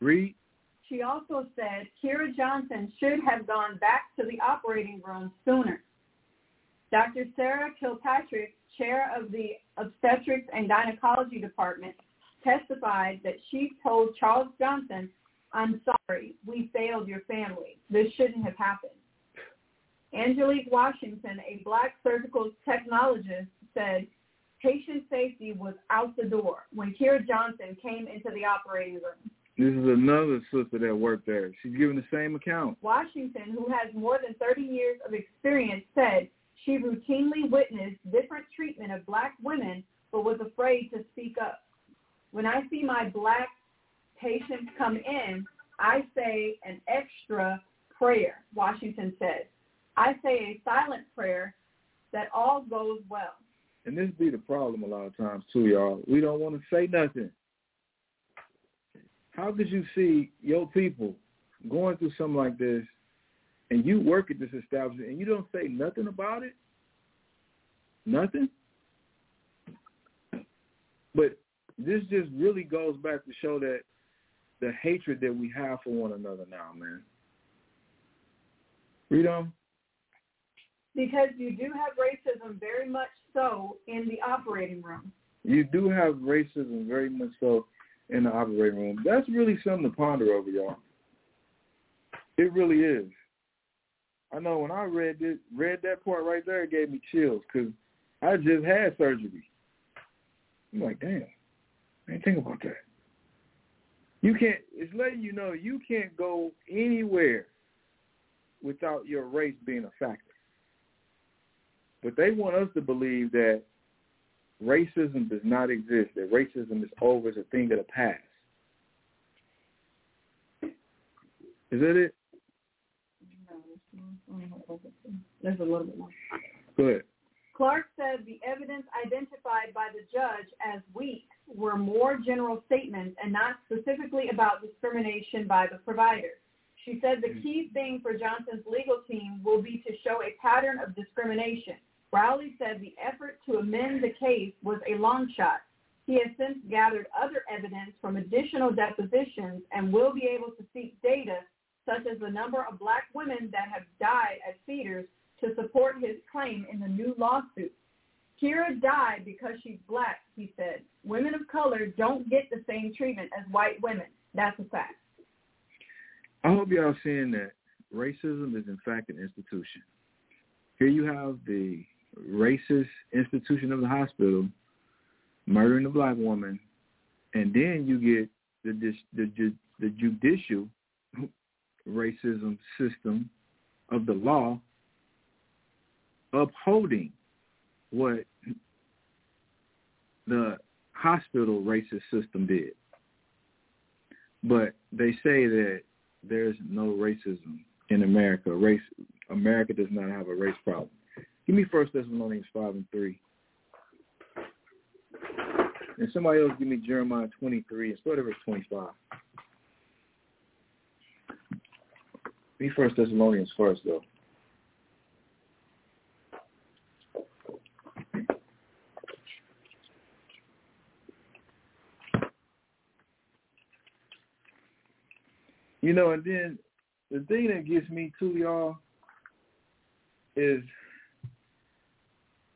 Read. She also said Kira Johnson should have gone back to the operating room sooner. Dr. Sarah Kilpatrick, chair of the Obstetrics and Gynecology Department, testified that she told Charles Johnson, I'm sorry, we failed your family. This shouldn't have happened. Angelique Washington, a black surgical technologist, said patient safety was out the door when Kira Johnson came into the operating room. This is another sister that worked there. She's giving the same account. Washington, who has more than 30 years of experience, said she routinely witnessed different treatment of black women but was afraid to speak up. When I see my black patients come in, I say an extra prayer, Washington said. I say a silent prayer that all goes well. And this be the problem a lot of times too, y'all. We don't want to say nothing. How could you see your people going through something like this and you work at this establishment and you don't say nothing about it? Nothing? But this just really goes back to show that the hatred that we have for one another now, man. Read on. Because you do have racism very much so in the operating room. You do have racism very much so in the operating room. That's really something to ponder over, y'all. It really is. I know when I read this, read that part right there, it gave me chills because I just had surgery. I'm like, damn, I didn't think about that. You can't. It's letting you know you can't go anywhere without your race being a factor. But they want us to believe that racism does not exist, that racism is over, it's a thing of the past. Is that it? There's a little bit more. Go ahead. Clark said the evidence identified by the judge as weak were more general statements and not specifically about discrimination by the provider. She said the hmm. key thing for Johnson's legal team will be to show a pattern of discrimination. Rowley said the effort to amend the case was a long shot. He has since gathered other evidence from additional depositions and will be able to seek data such as the number of black women that have died at Cedars to support his claim in the new lawsuit. Kira died because she's black, he said. Women of color don't get the same treatment as white women. That's a fact. I hope y'all seeing that racism is in fact an institution. Here you have the racist institution of the hospital murdering a black woman, and then you get the the the judicial racism system of the law upholding what the hospital racist system did. But they say that there's no racism in America. Race America does not have a race problem. Give me First Thessalonians five and three. And somebody else give me Jeremiah twenty three and start at verse twenty five. Me First Thessalonians first though. You know, and then the thing that gets me too, y'all, is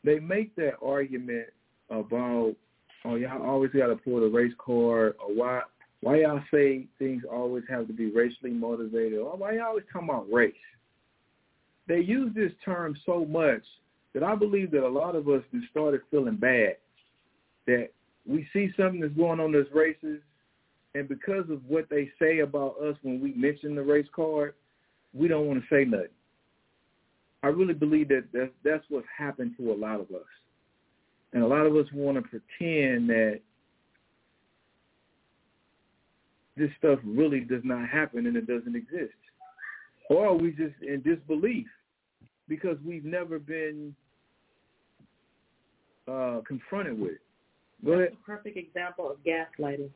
they make that argument about, oh, y'all always got to pull the race card, or why why y'all say things always have to be racially motivated, or why y'all always talk about race. They use this term so much that I believe that a lot of us have started feeling bad that we see something that's going on that's racist, and because of what they say about us when we mention the race card, we don't want to say nothing. I really believe that that's, that's what's happened to a lot of us. And a lot of us want to pretend that this stuff really does not happen and it doesn't exist. Or we just in disbelief because we've never been uh, confronted with it. Go ahead. a perfect example of gaslighting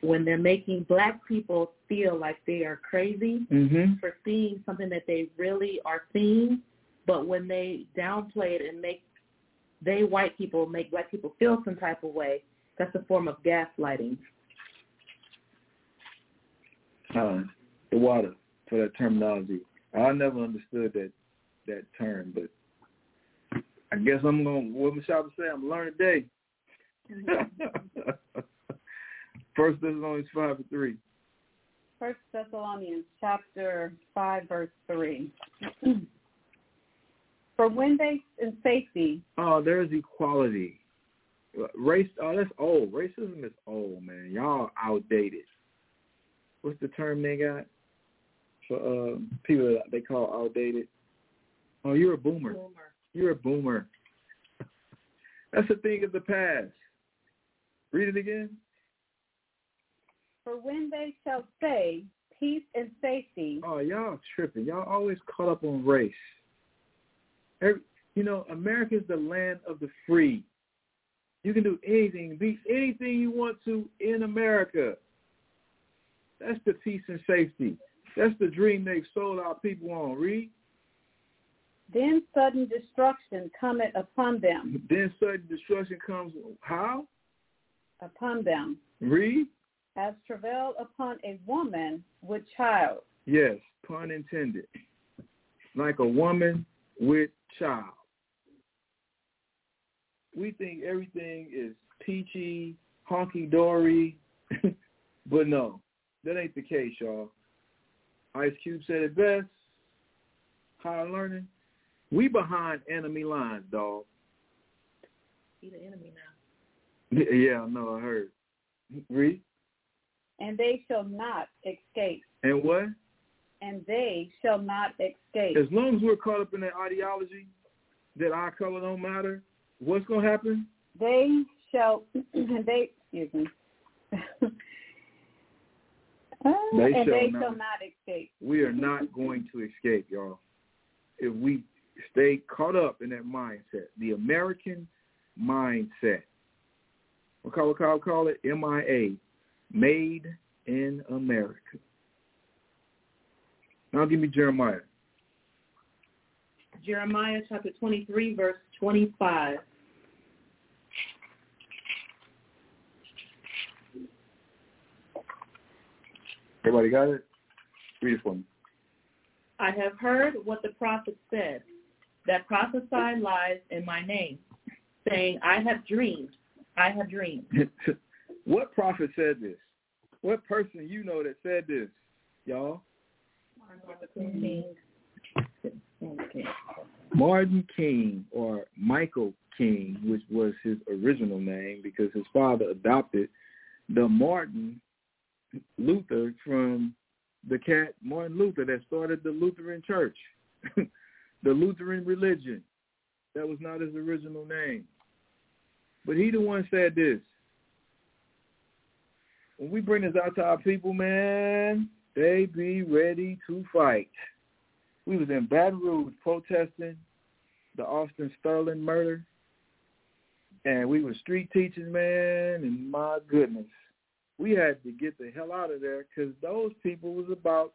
when they're making black people feel like they are crazy mm-hmm. for seeing something that they really are seeing, but when they downplay it and make they white people make black people feel some type of way, that's a form of gaslighting. Uh, the water for that terminology. I never understood that that term, but I guess I'm gonna what Michelle would say, I'm learning today. First Thessalonians five and three. First Thessalonians chapter five verse three. For when they in safety. Oh, there's equality. Race. Oh, that's old. Racism is old, man. Y'all outdated. what's the term they got for uh, people that they call outdated? Oh, you're a boomer. Boomer. You're a boomer. That's a thing of the past. Read it again. For when they shall say peace and safety, Oh, y'all tripping. Y'all always caught up on race. Every, you know, America is the land of the free. You can do anything, be anything you want to in America. That's the peace and safety. That's the dream they've sold our people on. Read. then sudden destruction cometh upon them, Then sudden destruction comes. How? upon them, Read. As travail upon a woman with child. Yes, pun intended. Like a woman with child. We think everything is peachy, honky dory, but no, that ain't the case, y'all. Ice Cube said it best. Higher learning. We behind enemy lines, dog. He the enemy now. Yeah, I know, I heard. Read. And they shall not escape, And what? and they shall not escape. As long as we're caught up in that ideology that our color don't matter, what's going to happen? They shall, they, excuse me. Uh, They and shall they not- shall not escape. We are not going to escape, y'all. If we stay caught up in that mindset, the American mindset. What call, call, call it? MIA, Made in America. Now give me Jeremiah. Jeremiah chapter 23, verse 25. Everybody got it? Read it for me. I have heard what the prophet said, that prophesied lies in my name, saying, I have dreamed, I have dreamed. what prophet said this? What person you know that said this, y'all? Martin King Martin King or Michael King, which was his original name because his father adopted the Martin Luther from the cat Martin Luther that started the Lutheran Church, the Lutheran religion. That was not his original name. But he the one said this. When we bring this out to our people, man, they be ready to fight. We was in Baton Rouge protesting the Alton Sterling murder. And we were street teachers, man, and my goodness. We had to get the hell out of there because those people was about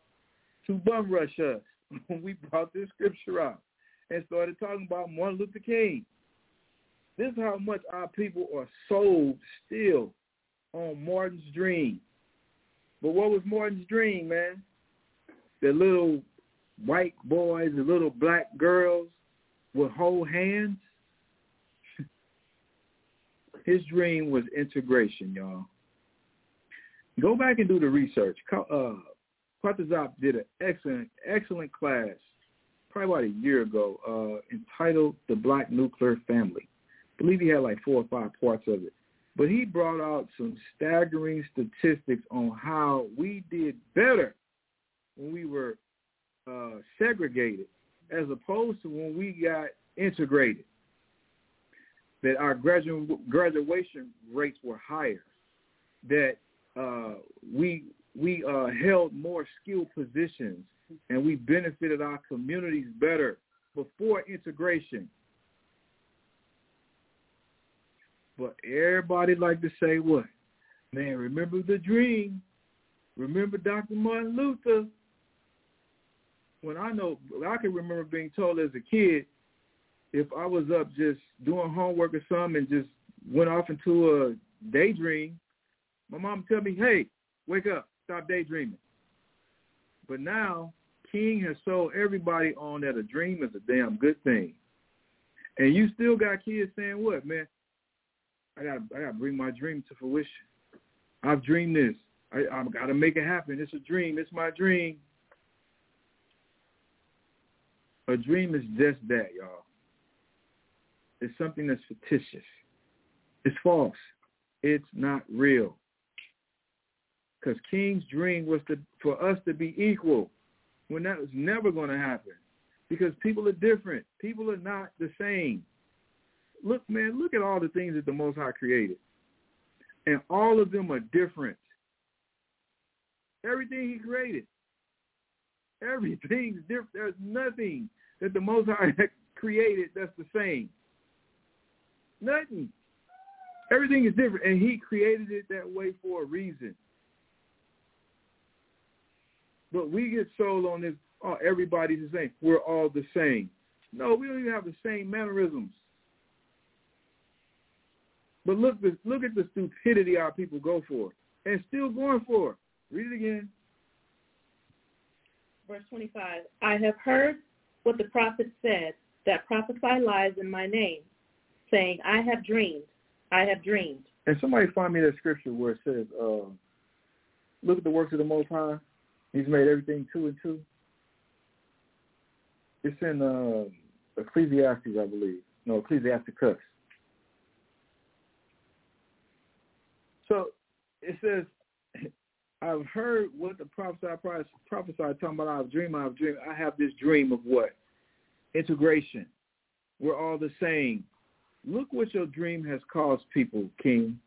to bum rush us when we brought this scripture out and started talking about Martin Luther King. This is how much our people are sold still on Martin's dream. But what was Martin's dream, man? The little white boys, the little black girls would hold hands. His dream was integration, y'all. Go back and do the research. Uh, Quatazop did an excellent, excellent class probably about a year ago uh, entitled The Black Nuclear Family. I believe he had like four or five parts of it. But he brought out some staggering statistics on how we did better when we were uh, segregated as opposed to when we got integrated. That our gradu- graduation rates were higher. That uh, we we uh, held more skilled positions and we benefited our communities better before integration. But everybody like to say what? Man, remember the dream. Remember Dr. Martin Luther. When I know, I can remember being told as a kid, if I was up just doing homework or something and just went off into a daydream, my mom would tell me, hey, wake up, stop daydreaming. But now, King has sold everybody on that a dream is a damn good thing. And you still got kids saying what, man? I gotta I got to bring my dream to fruition. I've dreamed this. I, I've got to make it happen. It's a dream. It's my dream. A dream is just that, y'all. It's something that's fictitious. It's false. It's not real. Because King's dream was to, for us to be equal when that was never going to happen. Because people are different. People are not the same. Look, man, look at all the things that the Most High created. And all of them are different. Everything he created. Everything's different. There's nothing that the Most High created that's the same. Nothing. Everything is different, and he created it that way for a reason. But we get sold on this, oh, everybody's the same. We're all the same. No, we don't even have the same mannerisms. But look, this, look at the stupidity our people go for, and still going for. Read it again. Verse 25, I have heard what the prophet said, that prophesy lies in my name, saying, I have dreamed, I have dreamed. And somebody find me that scripture where it says, uh, look at the works of the Most High. He's made everything two and two. It's in uh, Ecclesiastes, I believe. No, Ecclesiasticus. So it says, I've heard what the prophesied prophesied talking about. I've dreamed. I've dreamed. I have this dream of what? Integration. We're all the same. Look what your dream has caused people, King.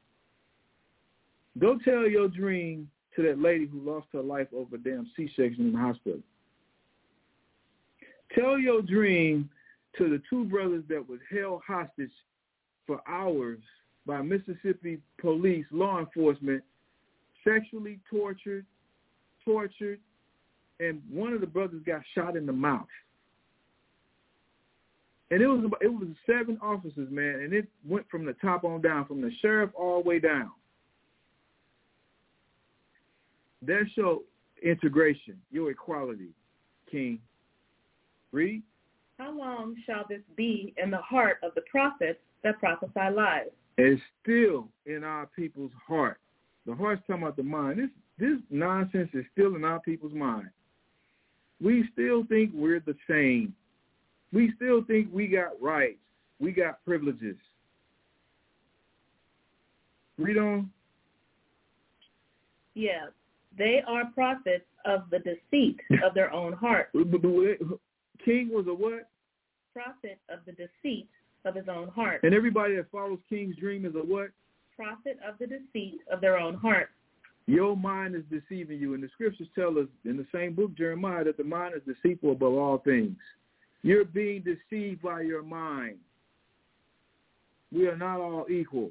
Go tell your dream to that lady who lost her life over a damn C-section in the hospital. Tell your dream to the two brothers that was held hostage for hours by Mississippi police, law enforcement, sexually tortured, tortured, and one of the brothers got shot in the mouth. And it was it was seven officers, man, and it went from the top on down, from the sheriff all the way down. That show integration, your equality, King. Read. How long shall this be in the heart of the prophets that prophesy lies? It's still in our people's heart. The heart's talking about the mind. This this nonsense is still in our people's mind. We still think we're the same. We still think we got rights. We got privileges. Read on. Yes, they are prophets of the deceit of their own heart. King was a what? Prophet of the deceit of his own heart. And everybody that follows King's dream is a what? Prophet of the deceit of their own heart. Your mind is deceiving you. And the scriptures tell us in the same book, Jeremiah, that the mind is deceitful above all things. You're being deceived by your mind. We are not all equal.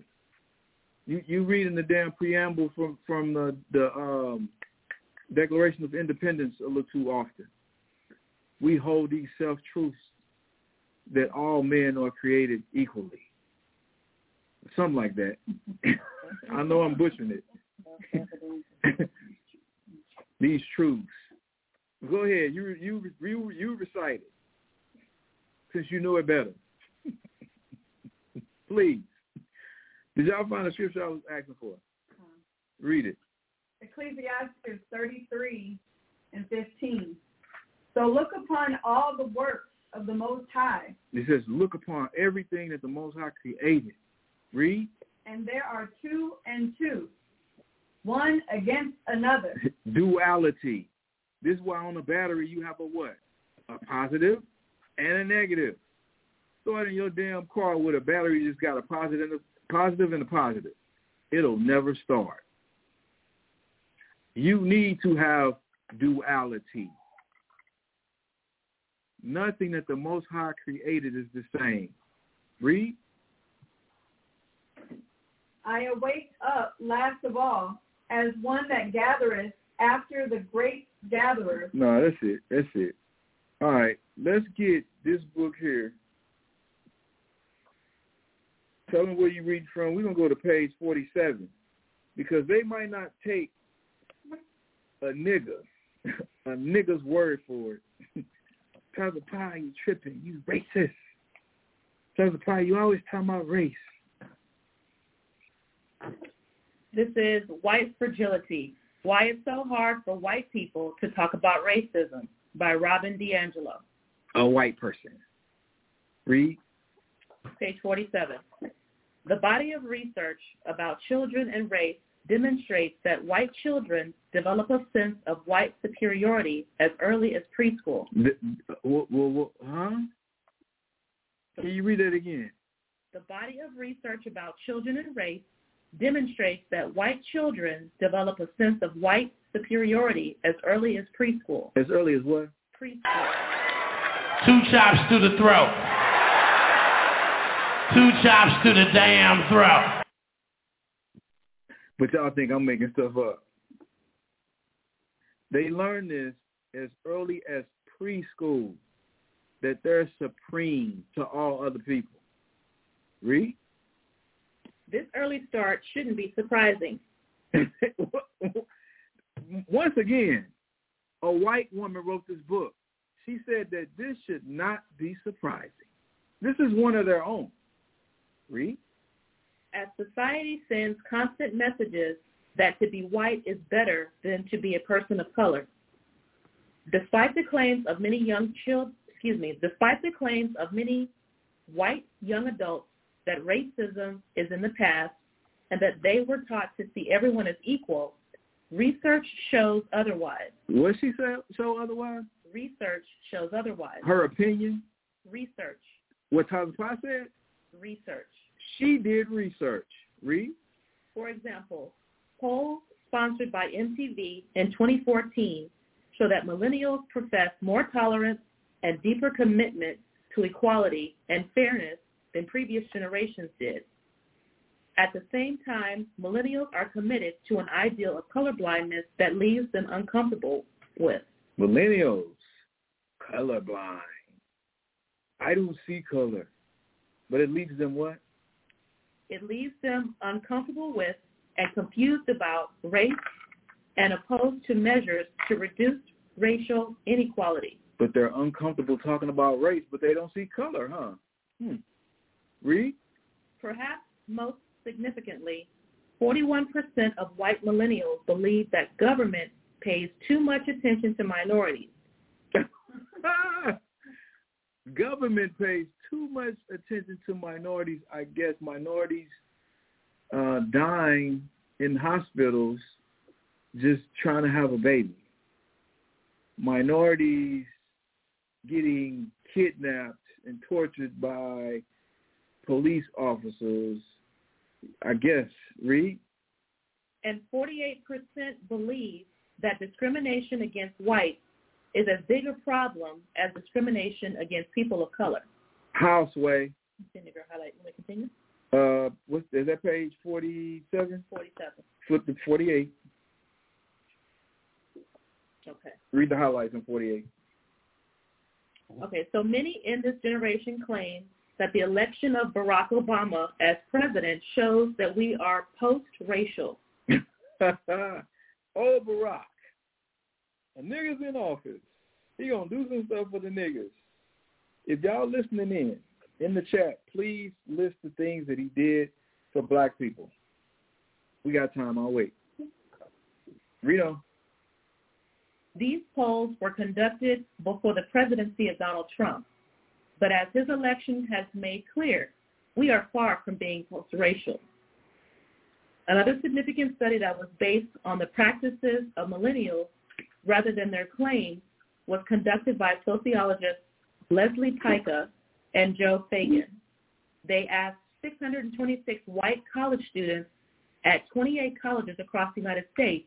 You you read in the damn preamble from from the the um, Declaration of Independence a little too often. We hold these self truths that all men are created equally. Something like that. I know I'm butchering it. these truths. Go ahead. You you you you recite it since you know it better. Please. Did y'all find the scripture I was asking for? Read it. Ecclesiastes 33 and 15. So look upon all the works of the Most High. It says, look upon everything that the Most High created. Read. And there are two and two, one against another. Duality. This is why on a battery you have a what? A positive and a negative. It in your damn car with a battery just got a positive and a positive and a positive. It'll never start. You need to have duality. Nothing that the Most High created is the same. Read. I awake up last of all as one that gathereth after the great gatherer. No, that's it. That's it. All right, let's get this book here. Tell me where you read from. We're going to go to page 47 because they might not take a nigga, a nigga's word for it. Cousin Pie, you tripping. You racist. Cousin Pie, you always talking about race. This is White Fragility. Why it's so hard for white people to talk about racism by Robin DiAngelo. A white person. Read. Page 47. The body of research about children and race demonstrates that white children develop a sense of white superiority as early as preschool. The, wh- wh- wh- huh? Can you read that again? The body of research about children and race demonstrates that white children develop a sense of white superiority as early as preschool. As early as what? Preschool. Two chops to the throat. Two chops to the damn throat. But y'all think I'm making stuff up. They learn this as early as preschool, that they're supreme to all other people. Read. This early start shouldn't be surprising. Once again, a white woman wrote this book. She said that this should not be surprising. This is one of their own. Read. As society sends constant messages that to be white is better than to be a person of color. Despite the claims of many young children, excuse me, despite the claims of many white young adults that racism is in the past and that they were taught to see everyone as equal, research shows otherwise. What she said show otherwise? Research shows otherwise. Her opinion? Research. What Tyler Pye said? Research. She did research. Read. For example, polls sponsored by MTV in 2014 show that millennials profess more tolerance and deeper commitment to equality and fairness than previous generations did. At the same time, millennials are committed to an ideal of colorblindness that leaves them uncomfortable with. Millennials, colorblind. I don't see color. But it leaves them what? It leaves them uncomfortable with and confused about race and opposed to measures to reduce racial inequality. But they're uncomfortable talking about race, but they don't see color, huh? Hmm. Read. Perhaps most significantly, 41% of white millennials believe that government pays too much attention to minorities. government pays too much attention to minorities. I guess minorities uh, dying in hospitals just trying to have a baby. Minorities getting kidnapped and tortured by police officers. I guess, read. And 48% believe that discrimination against whites is as big a problem as discrimination against people of color. Houseway. Continue, girl. Highlight. Let me continue. Uh, what's is that page forty-seven? Forty-seven. Flip to forty-eight. Okay. Read the highlights in forty-eight. Okay. So many in this generation claim that the election of Barack Obama as president shows that we are post-racial. oh, Barack. A nigga's in office. He gonna do some stuff for the niggas. If y'all listening in, in the chat, please list the things that he did for black people. We got time. I'll wait. On. These polls were conducted before the presidency of Donald Trump. But as his election has made clear, we are far from being post-racial. Another significant study that was based on the practices of millennials rather than their claim was conducted by sociologists Leslie Picca and Joe Feagin. They asked 626 white college students at 28 colleges across the United States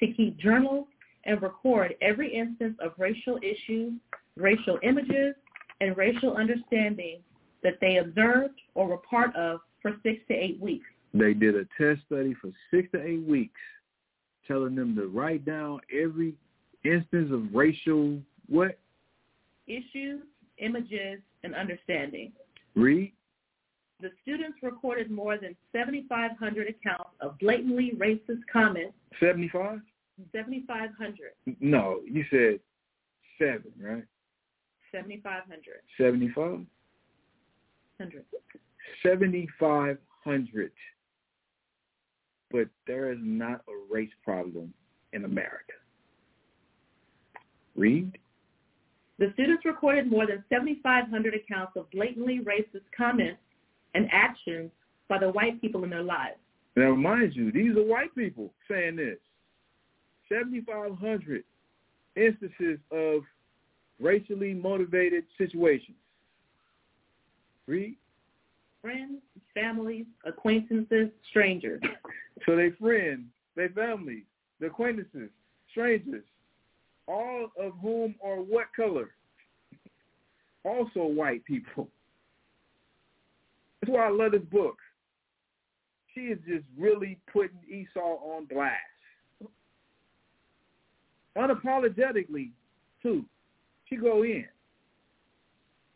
to keep journals and record every instance of racial issues, racial images, and racial understanding that they observed or were part of for six to eight weeks. They did a test study for six to eight weeks, telling them to write down every instance of racial what? Issues, images, and understanding. Read. The students recorded more than 7,500 accounts of blatantly racist comments. 75? 7,500. No, you said seven, right? 7,500. 75? 100. 7,500. But there is not a race problem in America. Read. The students recorded more than 7,500 accounts of blatantly racist comments and actions by the white people in their lives. Now, mind you, these are white people saying this. 7,500 instances of racially motivated situations. Read. Friends, families, acquaintances, strangers. So they friends, they families, the acquaintances, strangers, all of whom are what color? Also white people. That's why I love this book. She is just really putting Esau on blast. Unapologetically, too. She go in.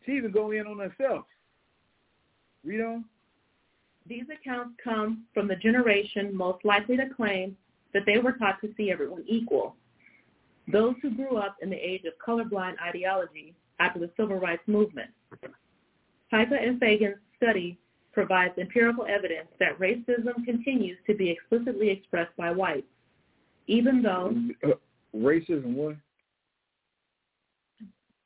She even go in on herself. Read on. These accounts come from the generation most likely to claim that they were taught to see everyone equal. Those who grew up in the age of colorblind ideology after the civil rights movement. Picca and Feagin's study provides empirical evidence that racism continues to be explicitly expressed by whites, even though uh, racism what?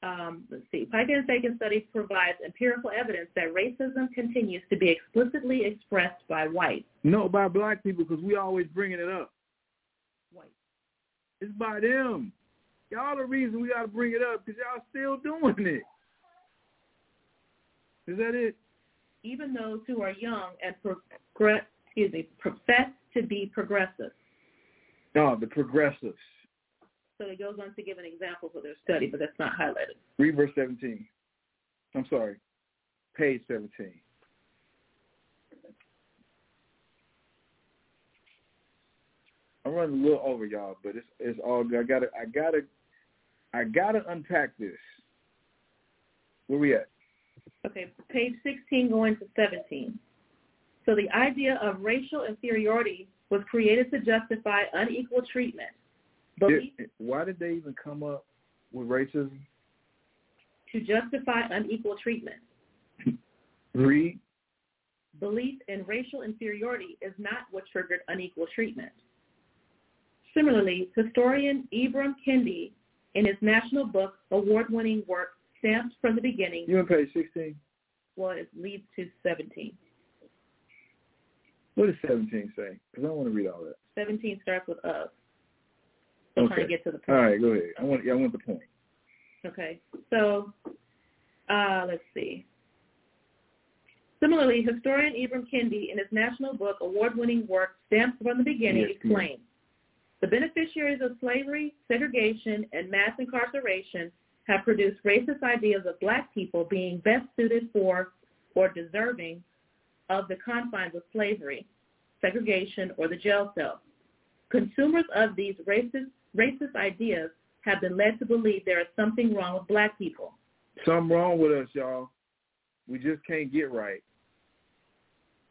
Um, let's see. Picca and Feagin study provides empirical evidence that racism continues to be explicitly expressed by whites. No, by black people because we always bringing it up. It's by them. Y'all the reason we got to bring it up because y'all still doing it. Is that it? Even those who are young and progress, excuse me, profess to be progressive. No, the progressives. So it goes on to give an example for their study, but that's not highlighted. Read verse 17. I'm sorry, page 17. I'm running a little over y'all, but it's it's all good. I gotta I gotta I gotta unpack this. Where we at? Okay, page 16 going to 17. So the idea of racial inferiority was created to justify unequal treatment. Belief, Did- why did they even come up with racism? to justify unequal treatment. Read. Belief in racial inferiority is not what triggered unequal treatment. Similarly, historian Ibram Kendi, in his national book, award-winning work Stamped from the Beginning, You on page 16? well, it leads to 17. What does 17 say? Because I don't want to read all that. 17 starts with of. So trying to get to the point. All right, go ahead. I want, yeah, I want the point. Okay, so uh, let's see. Similarly, historian Ibram Kendi, in his national book, award-winning work Stamped from the Beginning, Yes, explains the beneficiaries of slavery, segregation, and mass incarceration have produced racist ideas of black people being best suited for or deserving of the confines of slavery, segregation, or the jail cell. Consumers of these racist, racist ideas have been led to believe there is something wrong with black people. Something wrong with us, y'all. We just can't get right.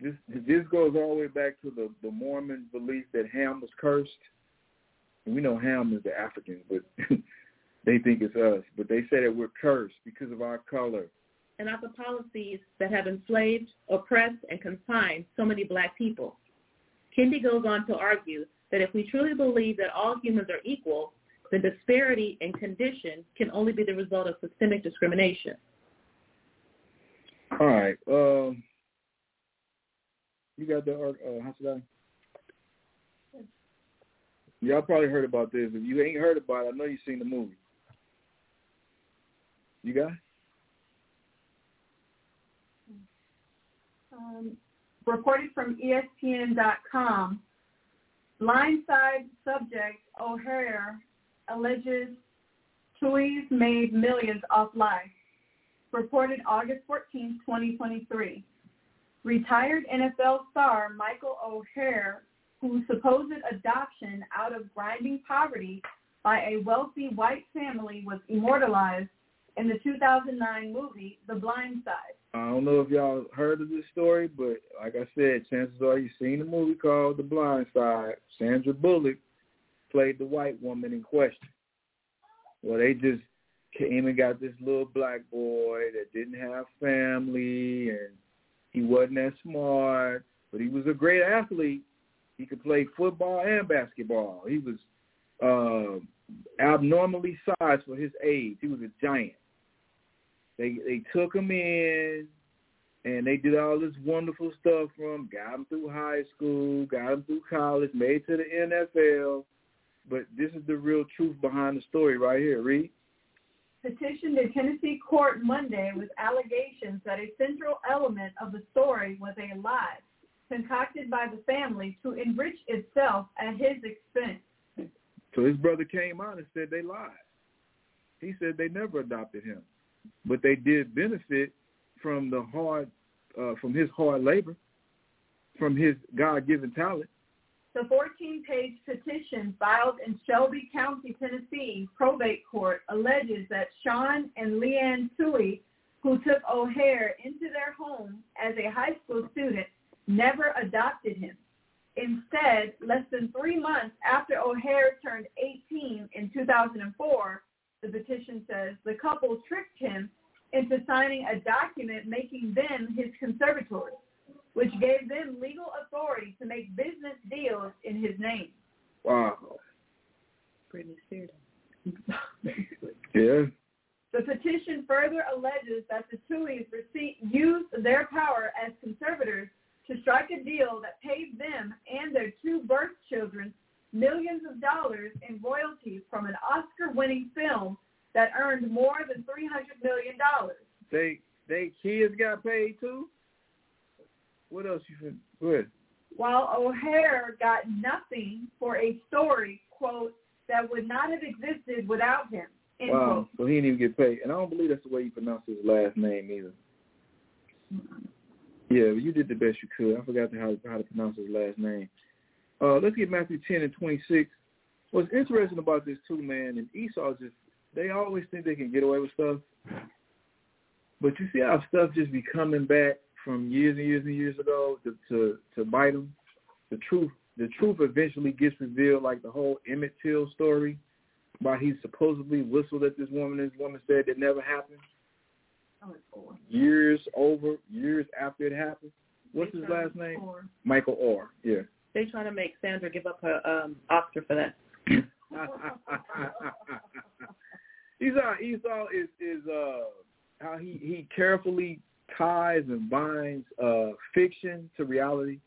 This this goes all the way back to the the Mormon belief that Ham was cursed. And we know Ham is the Africans, but they think it's us. But they say that we're cursed because of our color. and of the policies that have enslaved, oppressed, and confined so many black people. Kendi goes on to argue that if we truly believe that all humans are equal, then disparity in condition can only be the result of systemic discrimination. All right. Um, you got the uh? Y'all probably heard about this. If you ain't heard about it, I know you've seen the movie. You it? Um, reported from ESPN.com, blindside subject O'Hare alleges Tuohys made millions off life. Reported August 14, 2023. Retired NFL star Michael O'Hare, whose supposed adoption out of grinding poverty by a wealthy white family was immortalized in the 2009 movie The Blind Side. I don't know if y'all heard of this story, but like I said, chances are you've seen the movie called The Blind Side. Sandra Bullock played the white woman in question. Well, they just came and got this little black boy that didn't have family and he wasn't that smart, but he was a great athlete. He could play football and basketball. He was uh, abnormally sized for his age. He was a giant. They they took him in, and they did all this wonderful stuff from got him through high school, got him through college, made to the NFL. But this is the real truth behind the story right here. Read. Petitioned a Tennessee court Monday with allegations that a central element of the story was a lie concocted by the family to enrich itself at his expense. So his brother came out and said they lied. He said they never adopted him, but they did benefit from the hard, uh, from his hard labor, from his God-given talent. The 14-page petition filed in Shelby County, Tennessee probate court alleges that Sean and Leigh Anne Tuohy, who took O'Hare into their home as a high school student, never adopted him. Instead, less than three months after O'Hare turned 18 in 2004, the petition says the couple tricked him into signing a document making them his conservators, which gave them legal authority to make business deals in his name. Wow. Britney Spears. Yeah. The petition further alleges that the Tuohys used their power as conservators to strike a deal that paid them and their two birth children millions of dollars in royalties from an Oscar-winning film that earned more than three hundred million dollars. They they kids got paid too. What else you think? Go ahead. While O'Hare got nothing for a story, quote, that would not have existed without him. End wow. quote. So he didn't even get paid, and I don't believe that's the way you pronounce his last name either. Yeah, you did the best you could. I forgot how how to pronounce his last name. Uh, let's get Matthew ten and twenty six. What's interesting about this too, man, and Esau just they always think they can get away with stuff. But you see how stuff just be coming back from years and years and years ago to to, to bite them. The truth, the truth eventually gets revealed, like the whole Emmett Till story, about he supposedly whistled at this woman. This woman said it never happened. Years over, years after it happened. What's his last name? Or- Michael Oher. Yeah. They trying to make Sandra give up her um, Oscar for that. Esau, Esau is is uh how he he carefully ties and binds uh fiction to reality.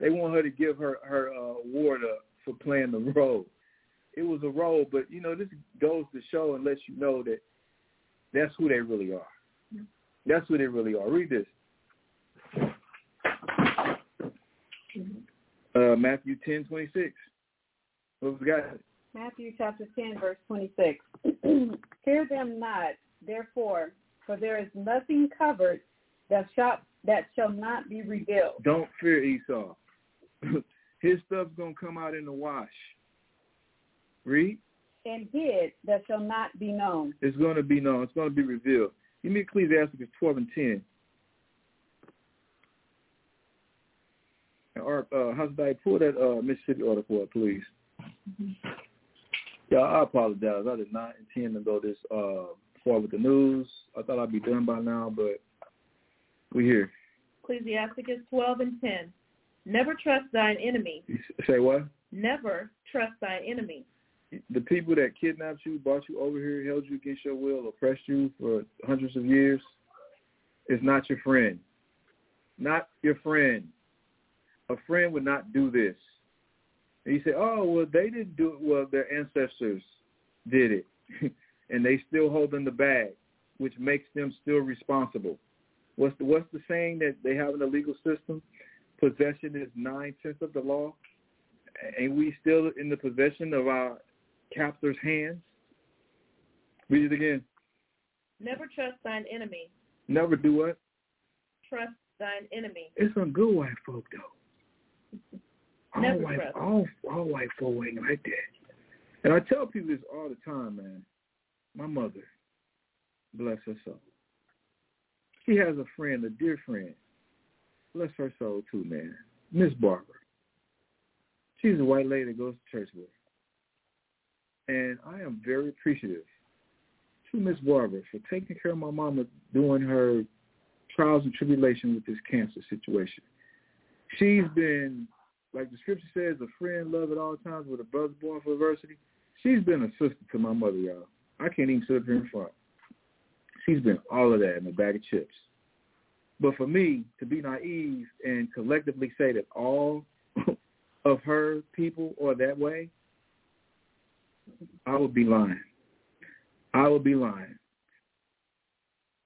They want her to give her her uh, award up for playing the role. It was a role, but you know this goes to show and lets you know that that's who they really are. That's what they really are. Read this. Uh, Matthew ten twenty six. What we got? Matthew chapter 10, verse 26. Fear them not, therefore, for there is nothing covered that shall, that shall not be revealed. Don't fear Esau. His stuff's gonna come out in the wash. Read. And hid that shall not be known. It's gonna be known. It's gonna be revealed. Give me Ecclesiastes twelve and ten. Or uh, how's that? Pull that uh, Mississippi order for it, please. Yeah, I apologize. I did not intend to go this uh, far with the news. I thought I'd be done by now, but we here. Ecclesiasticus 12 and 10. Never trust thine enemy. You say what? Never trust thine enemy. The people that kidnapped you, brought you over here, held you against your will, oppressed you for hundreds of years, is not your friend. Not your friend. A friend would not do this. And you say, oh, well, they didn't do it. Well, their ancestors did it. and they still hold in the bag, which makes them still responsible. What's the, what's the saying that they have in the legal system? Possession is nine-tenths of the law. and we still in the possession of our captor's hands? Read it again. Never trust thine enemy. Never do what? Trust thine enemy. It's some good white folk, though. All Never white, trust. all, all white folk ain't like that. And I tell people this all the time, man. My mother, bless her soul. She has a friend, a dear friend. Bless her soul too, man. Miss Barbara. She's a white lady that goes to church with. And I am very appreciative to Miss Barbara for taking care of my mama during her trials and tribulations with this cancer situation. She's been, like the scripture says, a friend love at all times with a brother born for adversity. She's been a sister to my mother, y'all. I can't even sit up here in front. She's been all of that in a bag of chips. But for me to be naive and collectively say that all of her people are that way, I would be lying. I would be lying.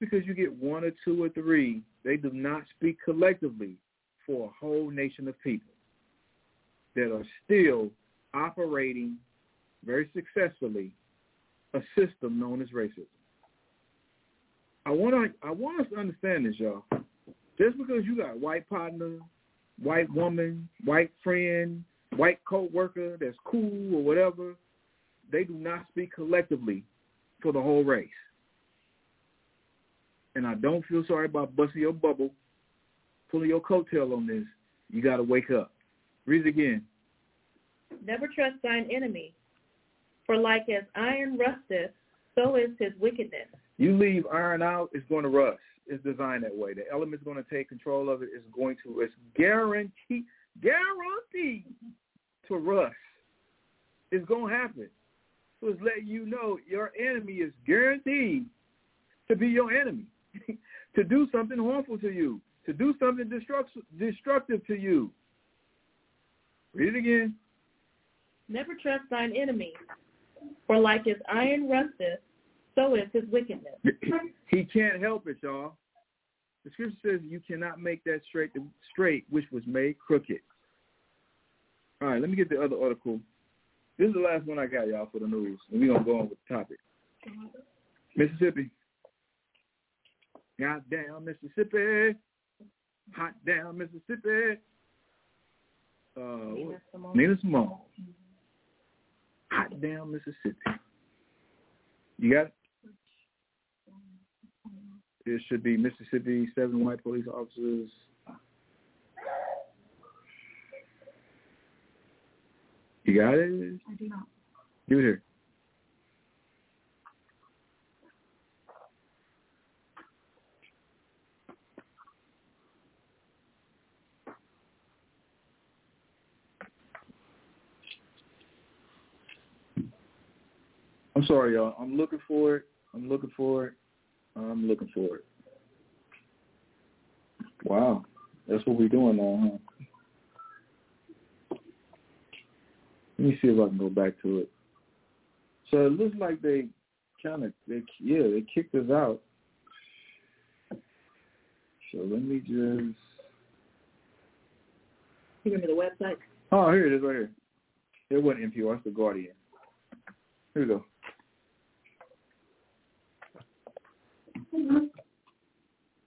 Because you get one or two or three, they do not speak collectively for a whole nation of people that are still operating very successfully a system known as racism. I want to I want us to understand this, y'all. Just because you got white partner, white woman, white friend, white co-worker that's cool or whatever, they do not speak collectively for the whole race. And I don't feel sorry about busting your bubble, pulling your coattail on this. You got to wake up. Read it again. Never trust thine enemy, for like as iron rusteth, so is his wickedness. You leave iron out, it's going to rust. It's designed that way. The element's going to take control of it. It's going to, it's guaranteed, guaranteed to rust. It's going to happen. It's letting you know your enemy is guaranteed to be your enemy, to do something harmful to you, to do something destructive to you. Read it again. Never trust thine enemy, for like as iron rusteth, so is his wickedness. he can't help it, y'all. The scripture says you cannot make that straight, straight which was made crooked. All right, let me get the other article. This is the last one I got, y'all, for the news. And we're going to go on with the topic. Mississippi. Goddamn Mississippi. Hot damn Mississippi. Uh, Nina Simone. Nina Simone. Hot damn Mississippi. You got it? It should be Mississippi, seven white police officers. You got it? I do not. Do it here. I'm sorry, y'all. I'm looking for it. I'm looking for it. I'm looking for it. Wow. That's what we're doing now, huh? Let me see if I can go back to it. So it looks like they kind of, they, yeah, they kicked us out. So let me just. You remember the website? Oh, here it is right here. It wasn't NPR, it's The Guardian. Here we go.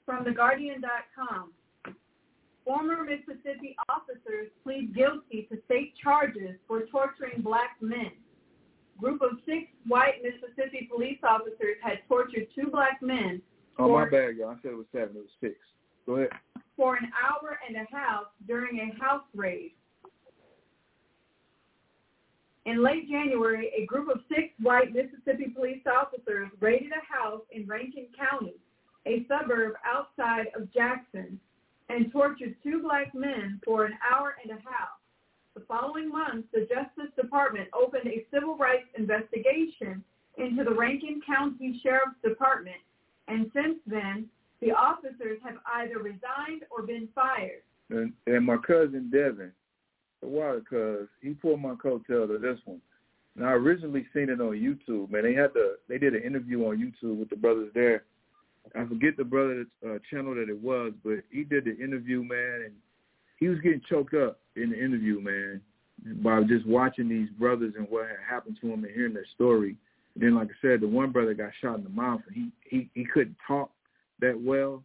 From TheGuardian.com. Former Mississippi officers plead guilty to state charges for torturing black men. Group of six white Mississippi police officers had tortured two black men. Oh, for, my bad, y'all. I said it was seven. It was six. Go ahead. For an hour and a half during a house raid. In late January, a group of six white Mississippi police officers raided a house in Rankin County, a suburb outside of Jackson, and tortured two black men for an hour and a half. The following month, the Justice Department opened a civil rights investigation into the Rankin County Sheriff's Department, and since then, the officers have either resigned or been fired. And, and my cousin Devin, a while because he pulled my coattail to this one. And I originally seen it on YouTube, man. They had the they did an interview on YouTube with the brothers there. I forget the brother's uh, channel that it was, but he did the interview, man, and he was getting choked up in the interview, man, by just watching these brothers and what had happened to him and hearing their story. And then, like I said, the one brother got shot in the mouth, and he he he couldn't talk that well,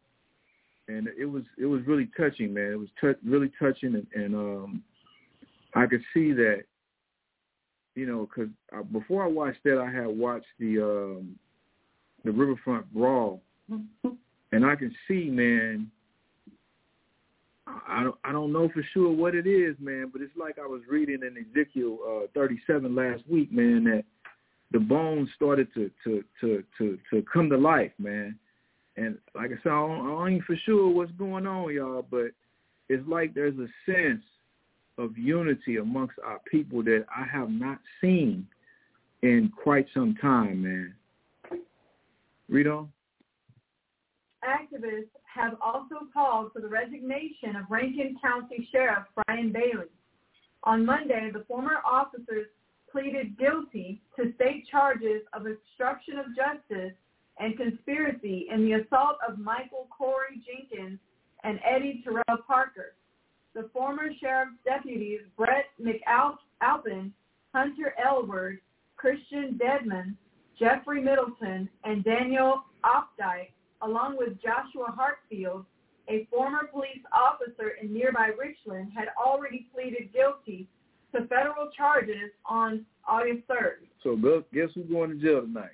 and it was it was really touching, man. It was t- really touching, and, and um, I could see that, you know, because before I watched that, I had watched the um, the Riverfront Brawl, and I can see, man. I don't, I don't know for sure what it is, man, but it's like I was reading in Ezekiel uh, 37 last week, man, that the bones started to to to to to come to life, man. And like I said, I, don't, I ain't for sure what's going on, y'all, but it's like there's a sense of unity amongst our people that I have not seen in quite some time, man. Read on. Activists have also called for the resignation of Rankin County Sheriff Brian Bailey. On Monday, the former officers pleaded guilty to state charges of obstruction of justice and conspiracy in the assault of Michael Corey Jenkins and Eddie Terrell Parker. The former sheriff's deputies Brett McAlpin, Hunter Elward, Christian Dedmon, Jeffrey Middleton, and Daniel Opdyke, along with Joshua Hartfield, a former police officer in nearby Richland, had already pleaded guilty to federal charges on August 3rd. So guess who's going to jail tonight?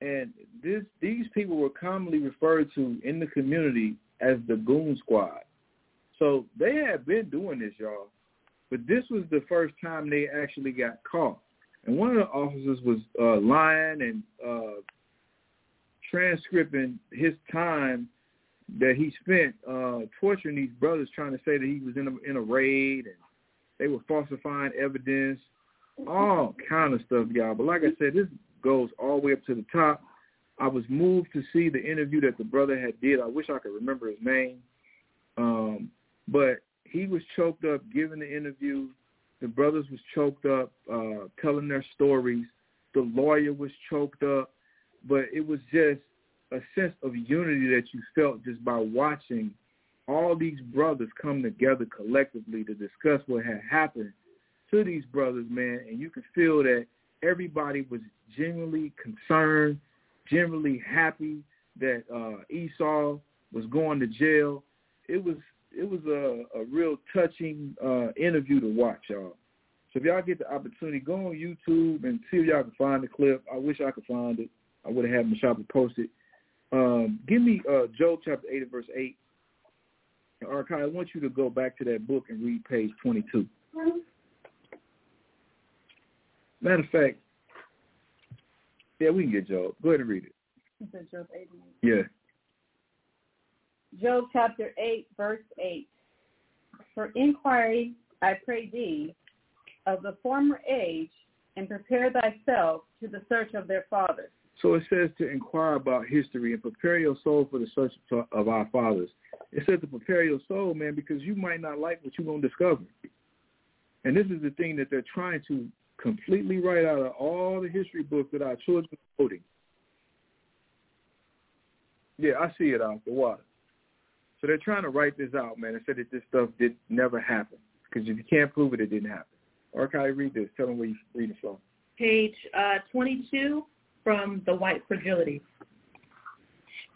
And this these people were commonly referred to in the community as the Goon Squad. So they had been doing this, y'all, but this was the first time they actually got caught. And one of the officers was uh, lying and uh, transcribing his time that he spent uh, torturing these brothers, trying to say that he was in a, in a raid and they were falsifying evidence, all kind of stuff, y'all. But like I said, this goes all the way up to the top. I was moved to see the interview that the brother had did. I wish I could remember his name. Um, but he was choked up giving the interview. The brothers was choked up uh, telling their stories. The lawyer was choked up. But it was just a sense of unity that you felt just by watching all these brothers come together collectively to discuss what had happened to these brothers, man. And you could feel that everybody was genuinely concerned, genuinely happy that uh, Esau was going to jail. It was it was a, a real touching uh, interview to watch, y'all. So if y'all get the opportunity, go on YouTube and see if y'all can find the clip. I wish I could find it. I would have had Michelle post it. Um, give me uh, Job chapter 8 and verse 8. Arkai, I want you to go back to that book and read page 22. Matter of fact, yeah, we can get Job. Go ahead and read it. Job 8 Yeah. Job chapter 8, verse 8. For inquiry, I pray thee, of the former age, and prepare thyself to the search of their fathers. So it says to inquire about history and prepare your soul for the search of our fathers. It says to prepare your soul, man, because you might not like what you're going to discover. And this is the thing that they're trying to completely write out of all the history books that our children are quoting. Yeah, I see it out the water. So they're trying to write this out, man, and say that this stuff did never happen. Because if you can't prove it, it didn't happen. I read this? Tell them where you read it from. Page uh, 22 from the white fragility.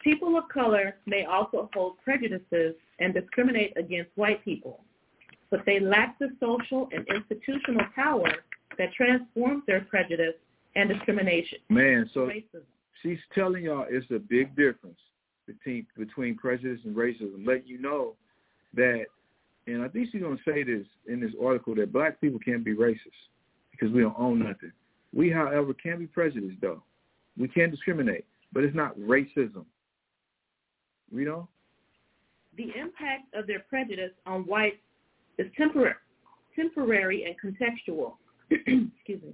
People of color may also hold prejudices and discriminate against white people, but they lack the social and institutional power that transforms their prejudice and discrimination. Man, so racism. she's telling y'all it's a big difference between between prejudice and racism. Let you know that, and I think she's gonna say this in this article that black people can't be racist because we don't own nothing. We, however, can be prejudiced though. We can't discriminate, but it's not racism. You know? The impact of their prejudice on whites is temporary, temporary and contextual. Excuse me.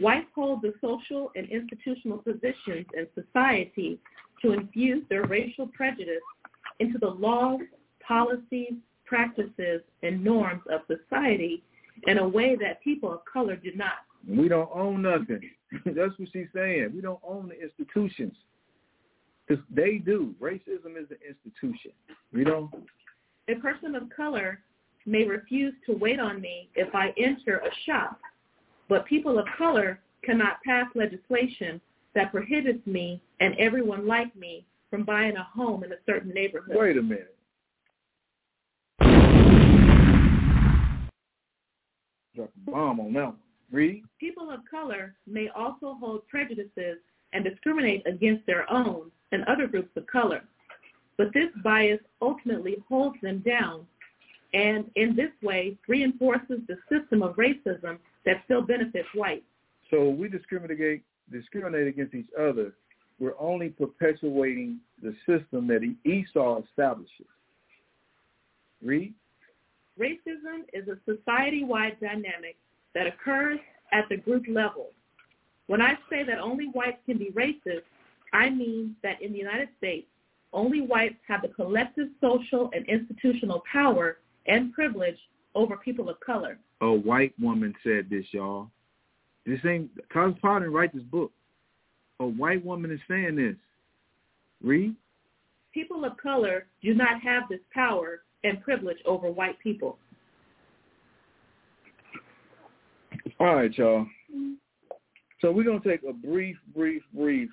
Whites hold the social and institutional positions in society to infuse their racial prejudice into the laws, policies, practices, and norms of society in a way that people of color do not. We don't own nothing. That's what she's saying. We don't own the institutions. Because they do. Racism is an institution. You know? A person of color may refuse to wait on me if I enter a shop, but people of color cannot pass legislation that prohibits me and everyone like me from buying a home in a certain neighborhood. Wait a minute. Drop a bomb on that one. Read. People of color may also hold prejudices and discriminate against their own and other groups of color. But this bias ultimately holds them down and in this way reinforces the system of racism that still benefits whites. So we discriminate discriminate against each other. We're only perpetuating the system that Esau establishes. Read. Racism is a society-wide dynamic that occurs at the group level. When I say that only whites can be racist, I mean that in the United States, only whites have the collective social and institutional power and privilege over people of color. A white woman said this, y'all. This ain't Cosmopolitan didn't write this book. A white woman is saying this. Read. People of color do not have this power and privilege over white people. All right, y'all. So we're gonna take a brief, brief, brief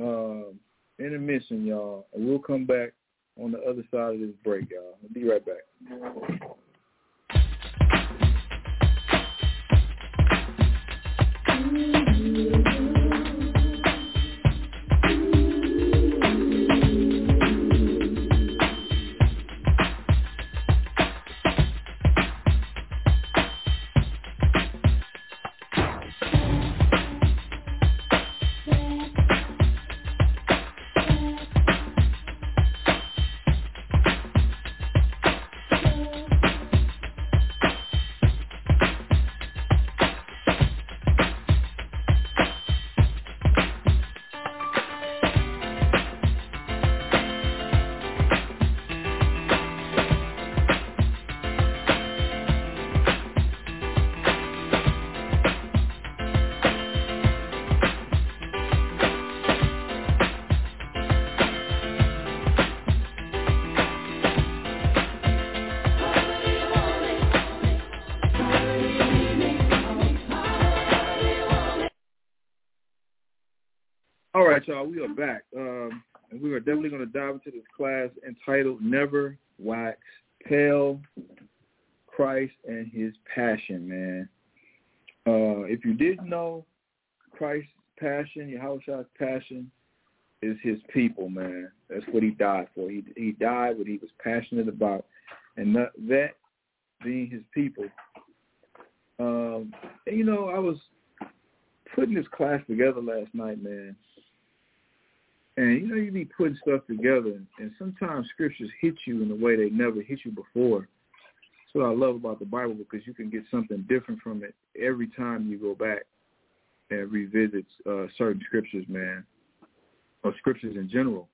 uh, intermission, y'all, and we'll come back on the other side of this break, y'all. I'll be right back. Right, y'all, we are back. Um, and we are definitely going to dive into this class entitled Never Wax Pale, Christ and His Passion, man. Uh, if you didn't know, Christ's passion, Yahushua's passion, is his people, man. That's what he died for. He he died what he was passionate about, and that, that being his people. Um, and, you know, I was putting this class together last night, man. And you know, you be putting stuff together, and sometimes scriptures hit you in a way they never hit you before. That's what I love about the Bible because you can get something different from it every time you go back and revisit uh, certain scriptures, man, or scriptures in general.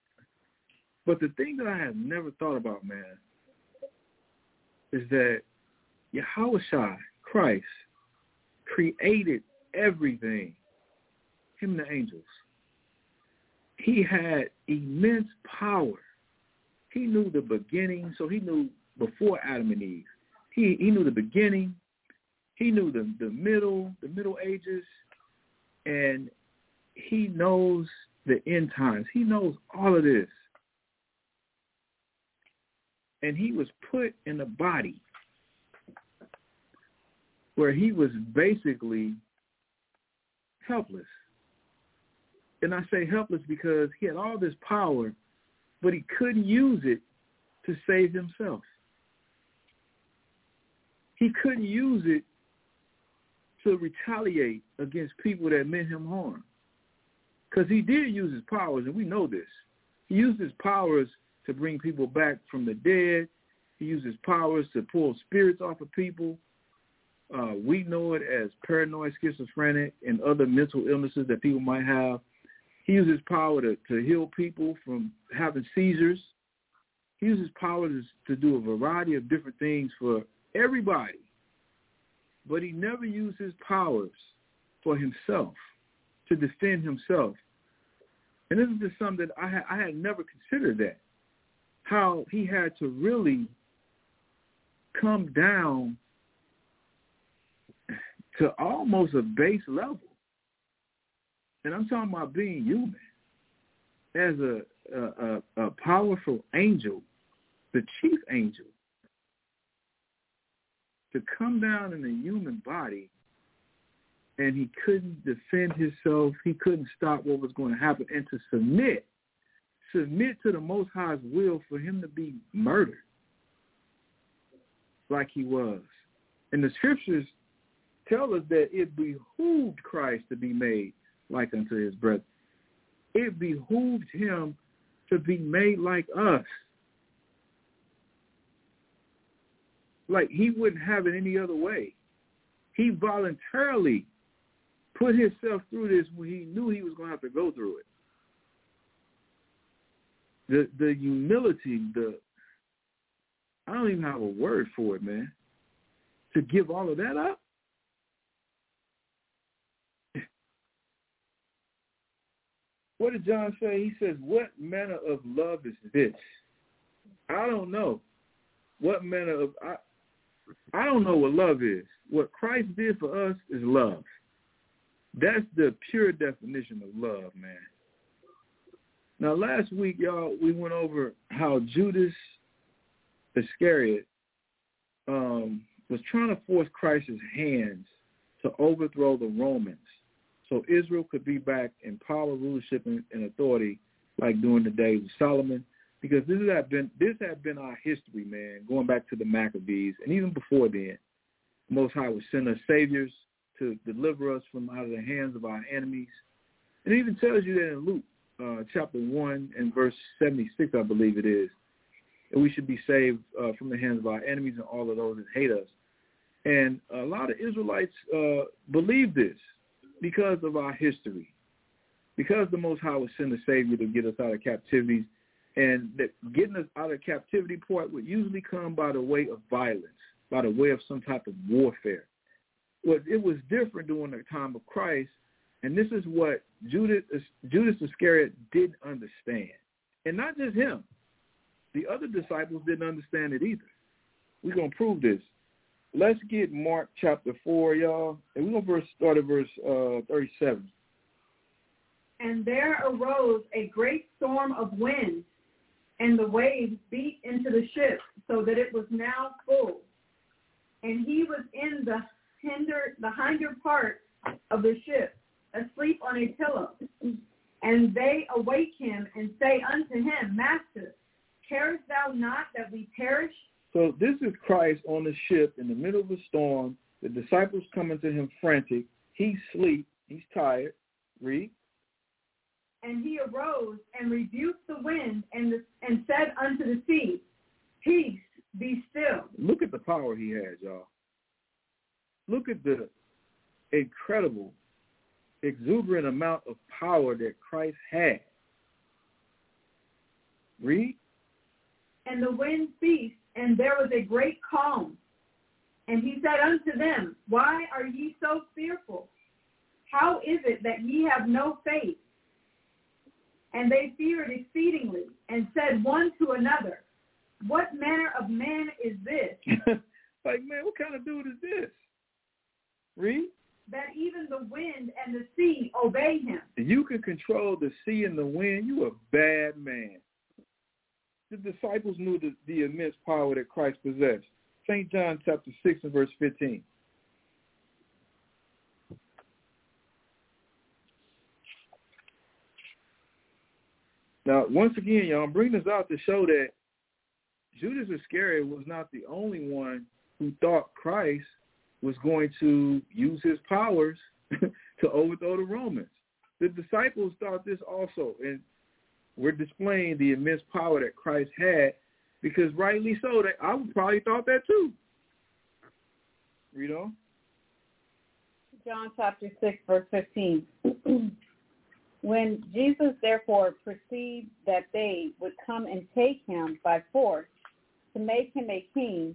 But the thing that I have never thought about, man, is that Yahweh Christ, created everything, him and the angels. He had immense power. He knew the beginning, so he knew before Adam and Eve. He he knew the beginning. He knew the the middle, the Middle Ages, and he knows the end times. He knows all of this. And he was put in a body where he was basically helpless. And I say helpless because he had all this power, but he couldn't use it to save himself. He couldn't use it to retaliate against people that meant him harm. Because he did use his powers, and we know this. He used his powers to bring people back from the dead. He used his powers to pull spirits off of people. Uh, we know it as paranoid schizophrenic and other mental illnesses that people might have. He uses power to, to heal people from having seizures. He uses power to, to do a variety of different things for everybody. But he never used his powers for himself, to defend himself. And this is just something that I had, I had never considered that, how he had to really come down to almost a base level. And I'm talking about being human. As a, a, a, powerful angel, the chief angel, to come down in a human body and he couldn't defend himself. He couldn't stop what was going to happen and to submit, submit to the Most High's will for him to be murdered like he was. And the scriptures tell us that it behooved Christ to be made like unto his brethren. It behooved him to be made like us. Like he wouldn't have it any other way. He voluntarily put himself through this when he knew he was going to have to go through it. the the humility, the I don't even have a word for it, man. To give all of that up. What did John say? He says, "What manner of love is this?" I don't know. What manner of I I don't know what love is. What Christ did for us is love. That's the pure definition of love, man. Now, last week, y'all, we went over how Judas Iscariot um, was trying to force Christ's hands to overthrow the Romans so Israel could be back in power, rulership, and, and authority like during the days of Solomon. Because this has been this had been our history, man, going back to the Maccabees, and even before then, Most High would send us saviors to deliver us from out of the hands of our enemies. It even tells you that in Luke uh, chapter 1 and verse 76, I believe it is, that we should be saved uh, from the hands of our enemies and all of those that hate us. And a lot of Israelites uh, believe this because of our history, because the Most High would send a Savior to get us out of captivity, and that getting us out of captivity part would usually come by the way of violence, by the way of some type of warfare was it was different during the time of Christ, and this is what Judas Judas Iscariot didn't understand, and not just him. The other disciples didn't understand it either. We're gonna prove this. Let's get Mark chapter four, y'all, and we're gonna start at verse uh, thirty-seven. And there arose a great storm of wind, and the waves beat into the ship, so that it was now full. And he was in the hinder the hinder part of the ship, asleep on a pillow. And they awake him and say unto him, Master, carest thou not that we perish? So this is Christ on the ship in the middle of a storm. The disciples coming to him frantic. He's asleep. He's tired. Read. And he arose and rebuked the wind and, the, and said unto the sea, Peace, be still. Look at the power he has, y'all. Look at the incredible, exuberant amount of power that Christ had. Read. And the wind ceased, and there was a great calm. And he said unto them, Why are ye so fearful? How is it that ye have no faith? And they feared exceedingly, and said one to another, What manner of man is this? like, man, what kind of dude is this? Read. That even the wind and the sea obey him. You can control the sea and the wind. You a bad man. The disciples knew the, the immense power that Christ possessed. St. John chapter 6 and verse 15. Now, once again, y'all, I'm bringing this out to show that Judas Iscariot was not the only one who thought Christ was going to use his powers to overthrow the Romans. The disciples thought this also, and we're displaying the immense power that Christ had because rightly so, that I would probably thought that too. Read on. John chapter 6, verse 15. when Jesus therefore perceived that they would come and take him by force to make him a king,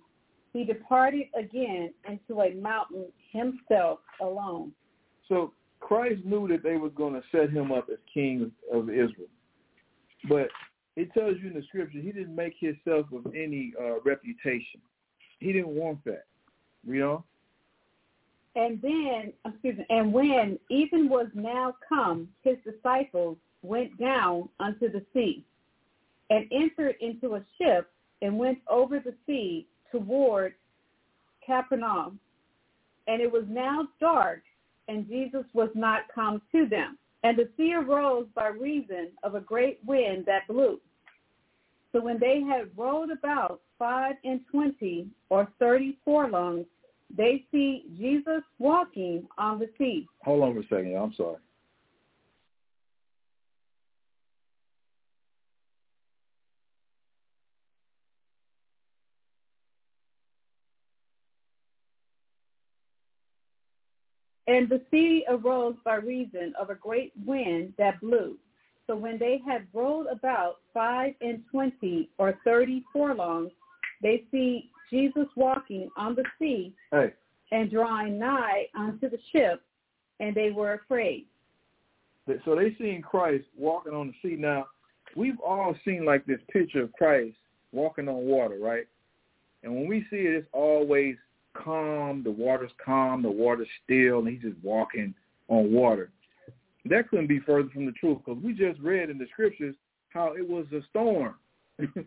he departed again into a mountain himself alone. So Christ knew that they were going to set him up as king of Israel. But it tells you in the scripture he didn't make himself of any uh, reputation. He didn't want that. You know? And then, excuse me, and when even was now come, his disciples went down unto the sea and entered into a ship and went over the sea toward Capernaum. And it was now dark, and Jesus was not come to them. And the sea arose by reason of a great wind that blew. So when they had rowed about five and twenty or thirty furlongs, they see Jesus walking on the sea. Hold on for a second. I'm sorry. And the sea arose by reason of a great wind that blew. So when they had rolled about five and twenty or thirty furlongs, they see Jesus walking on the sea Hey, and drawing nigh unto the ship, and they were afraid. so they seen Christ walking on the sea. Now, we've all seen like this picture of Christ walking on water, right? And when we see it, it's always calm. The water's calm. The water's still, and he's just walking on water. That couldn't be further from the truth because we just read in the scriptures how it was a storm. and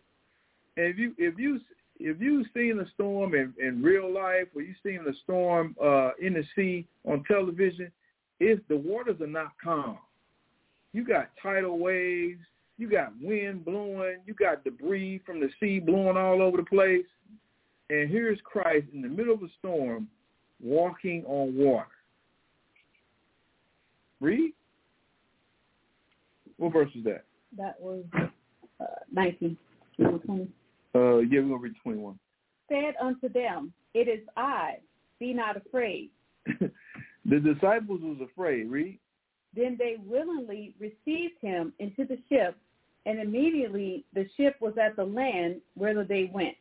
if you if you if you've seen a storm in, in real life or you've seen a storm uh, in the sea on television, it's the waters are not calm. You got tidal waves, you got wind blowing, you got debris from the sea blowing all over the place. And here's Christ in the middle of a storm walking on water. Read. What verse is that? That was uh, 19, 20. Uh, yeah, we're going to read 21. Said unto them, It is I, be not afraid. the disciples was afraid. Read. Then they willingly received him into the ship, and immediately the ship was at the land whither they went.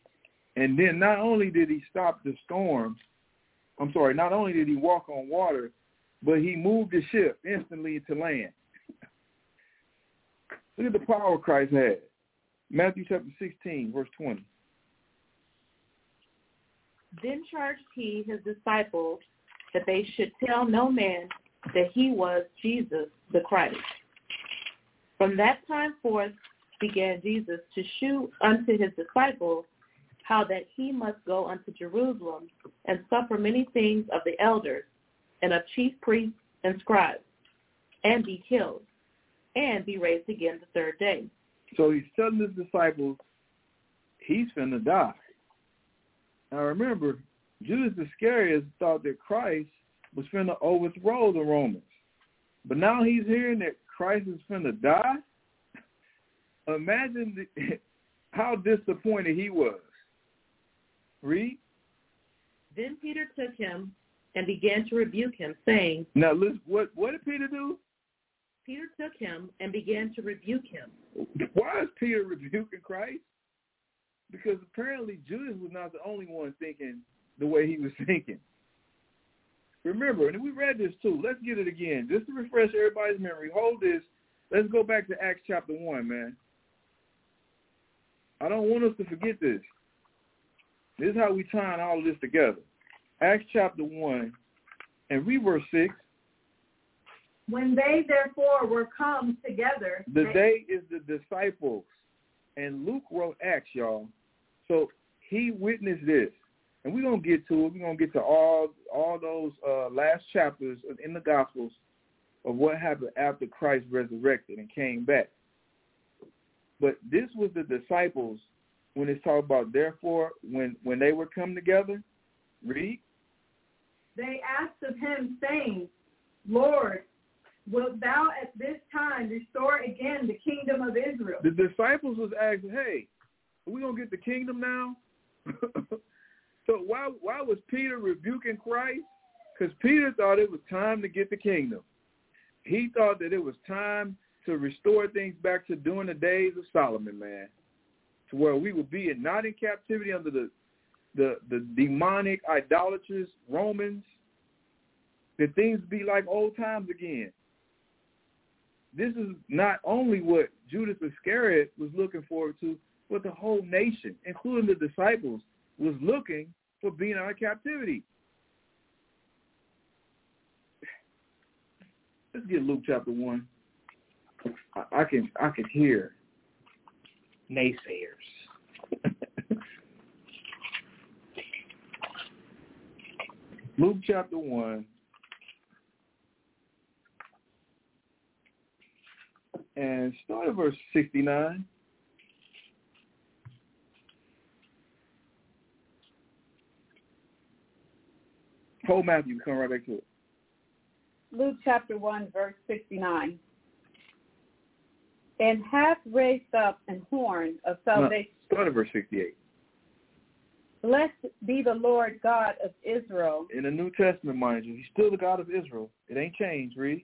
And then not only did he stop the storm, I'm sorry, not only did he walk on water, but he moved the ship instantly to land. Look at the power Christ had. Matthew chapter 16, verse 20. Then charged he his disciples that they should tell no man that he was Jesus the Christ. From that time forth began Jesus to shew unto his disciples how that he must go unto Jerusalem and suffer many things of the elders and of chief priests and scribes, and be killed, and be raised again the third day. So he's telling his disciples he's finna die. Now remember, Judas Iscariot thought that Christ was finna overthrow the Romans. But now he's hearing that Christ is finna die. Imagine the, how disappointed he was. Read. Then Peter took him and began to rebuke him, saying, Now listen, what what did Peter do? Peter took him and began to rebuke him. Why is Peter rebuking Christ? Because apparently Judas was not the only one thinking the way he was thinking. Remember, and we read this too. Let's get it again, just to refresh everybody's memory. Hold this. Let's go back to Acts chapter one, man. I don't want us to forget this. This is how we tying all of this together. Acts chapter one, and read verse six. When they therefore were come together, The they- day is the disciples, and Luke wrote Acts, y'all. So he witnessed this, and we're gonna get to it. We're gonna get to all all those uh, last chapters in the Gospels of what happened after Christ resurrected and came back. But this was the disciples when it's talked about therefore when when they were come together. Read. they asked of him, saying, Lord, wilt thou at this time restore again the kingdom of Israel? The disciples was asking, "Hey, are we gonna get the kingdom now?" so why why was Peter rebuking Christ? Because Peter thought it was time to get the kingdom. He thought that it was time to restore things back to during the days of Solomon, man, to where we would be in, not in captivity under the the the demonic idolatrous Romans. That things be like old times again this is not only what Judas Iscariot was looking forward to, but the whole nation, including the disciples, was looking for being out of captivity. Let's get Luke chapter one. I, I can I can hear naysayers. Luke chapter one. and start at verse 69. Hold Matthew, come right back to it. Luke chapter 1, verse 69. And hath raised up an horn of salvation. No, start at verse 68. Blessed be the Lord God of Israel. In the New Testament, mind you, he's still the God of Israel. It ain't changed, read.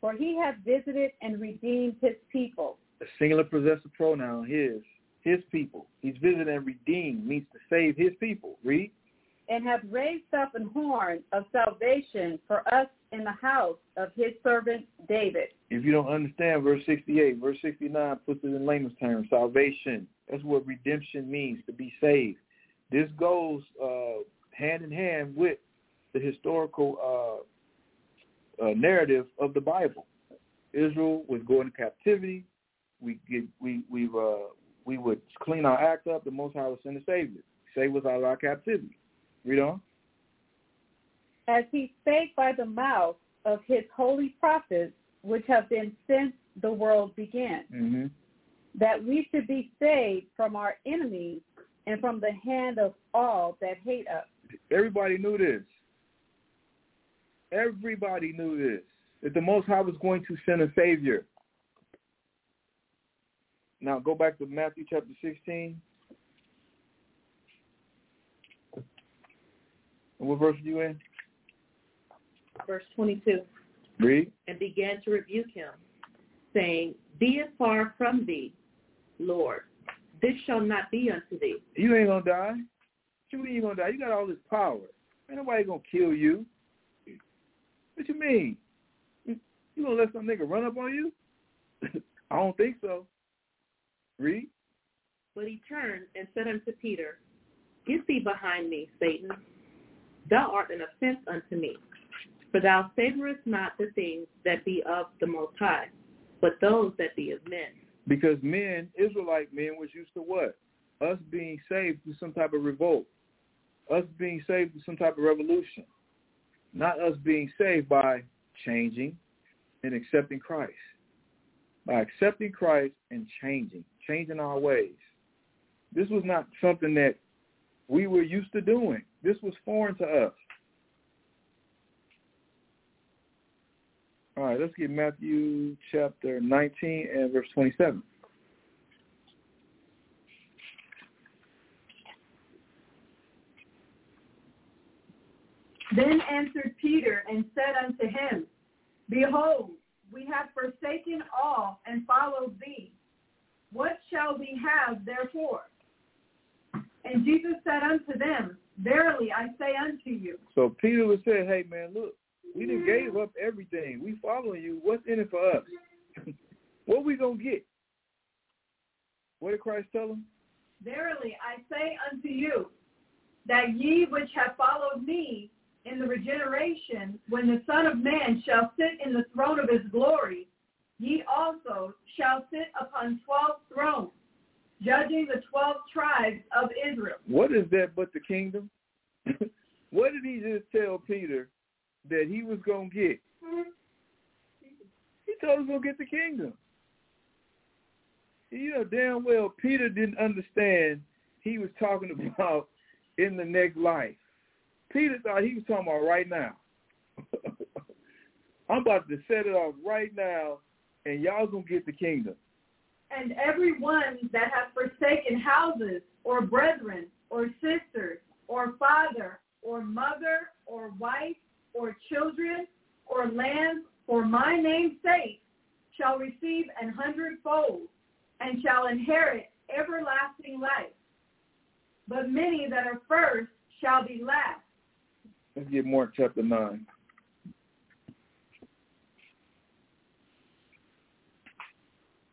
For he hath visited and redeemed his people. A singular possessive pronoun, his. His people. He's visited and redeemed, means to save his people. Read. And hath raised up an horn of salvation for us in the house of his servant David. If you don't understand verse 68, verse 69 puts it in layman's terms, salvation. That's what redemption means, to be saved. This goes uh, hand in hand with the historical uh, uh, narrative of the Bible. Israel was going to captivity. We get we we uh, we would clean our act up. The Most High would send a Savior, save us out of our captivity. Read on. As he spake by the mouth of his holy prophets, which have been since the world began, mm-hmm. that we should be saved from our enemies and from the hand of all that hate us. Everybody knew this. Everybody knew this. That the Most High was going to send a Savior. Now go back to Matthew chapter 16. What verse are you in? Verse 22. Read. And began to rebuke him, saying, Be it far from thee, Lord. This shall not be unto thee. You ain't going to die. You you going to die? You got all this power. Ain't nobody going to kill you. What you mean? You going to let some nigga run up on you? I don't think so. Read. But he turned and said unto Peter, Get thee behind me, Satan. Thou art an offense unto me. For thou savorest not the things that be of the Most High, but those that be of men. Because men, Israelite men, was used to what? Us being saved through some type of revolt. Us being saved through some type of revolution. Not us being saved by changing and accepting Christ. By accepting Christ and changing, changing our ways. This was not something that we were used to doing. This was foreign to us. All right, let's get Matthew chapter 19 and verse 27. Then answered Peter and said unto him, Behold, we have forsaken all and followed thee. What shall we have therefore? And Jesus said unto them, Verily I say unto you. So Peter would say, Hey man, look, we done gave up everything. We following you. What's in it for us? what we gonna get? What did Christ tell them? Verily I say unto you, that ye which have followed me in the regeneration, when the Son of Man shall sit in the throne of his glory, ye also shall sit upon twelve thrones, judging the twelve tribes of Israel. What is that but the kingdom? what did he just tell Peter that he was going to get? He told us to get the kingdom. You know damn well Peter didn't understand he was talking about in the next life. Peter thought he was talking about right now. I'm about to set it off right now, and y'all to get the kingdom. And every one that hath forsaken houses, or brethren, or sisters, or father, or mother, or wife, or children, or lands, for my name's sake, shall receive an hundredfold, and shall inherit everlasting life. But many that are first shall be last. Let's get Mark chapter 9.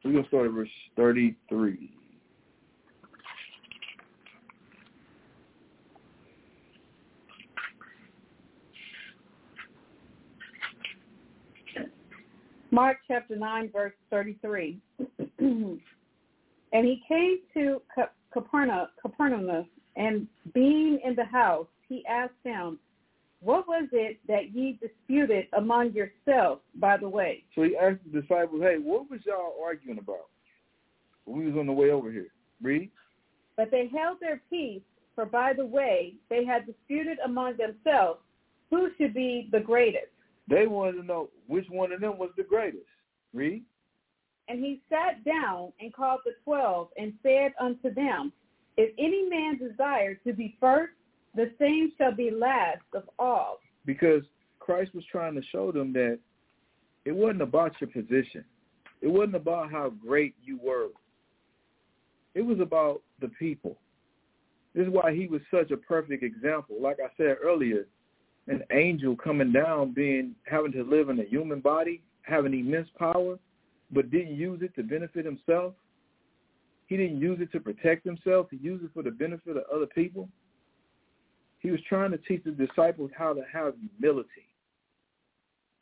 We're going to start at verse 33. Mark chapter 9, verse 33. and he came to Capernaum, and being in the house, he asked them, what was it that ye disputed among yourselves by the way? So he asked the disciples, hey, what was y'all arguing about we was on the way over here? Read. But they held their peace, for by the way they had disputed among themselves who should be the greatest. They wanted to know which one of them was the greatest. Read. And he sat down and called the twelve and said unto them, If any man desire to be first, the same shall be last of all. Because Christ was trying to show them that It wasn't about your position. It wasn't about how great you were. It was about the people. This is why he was such a perfect example. Like I said earlier, an angel coming down, being having to live in a human body, having immense power, but didn't use it to benefit himself. He didn't use it to protect himself. He used it for the benefit of other people. He was trying to teach the disciples how to have humility.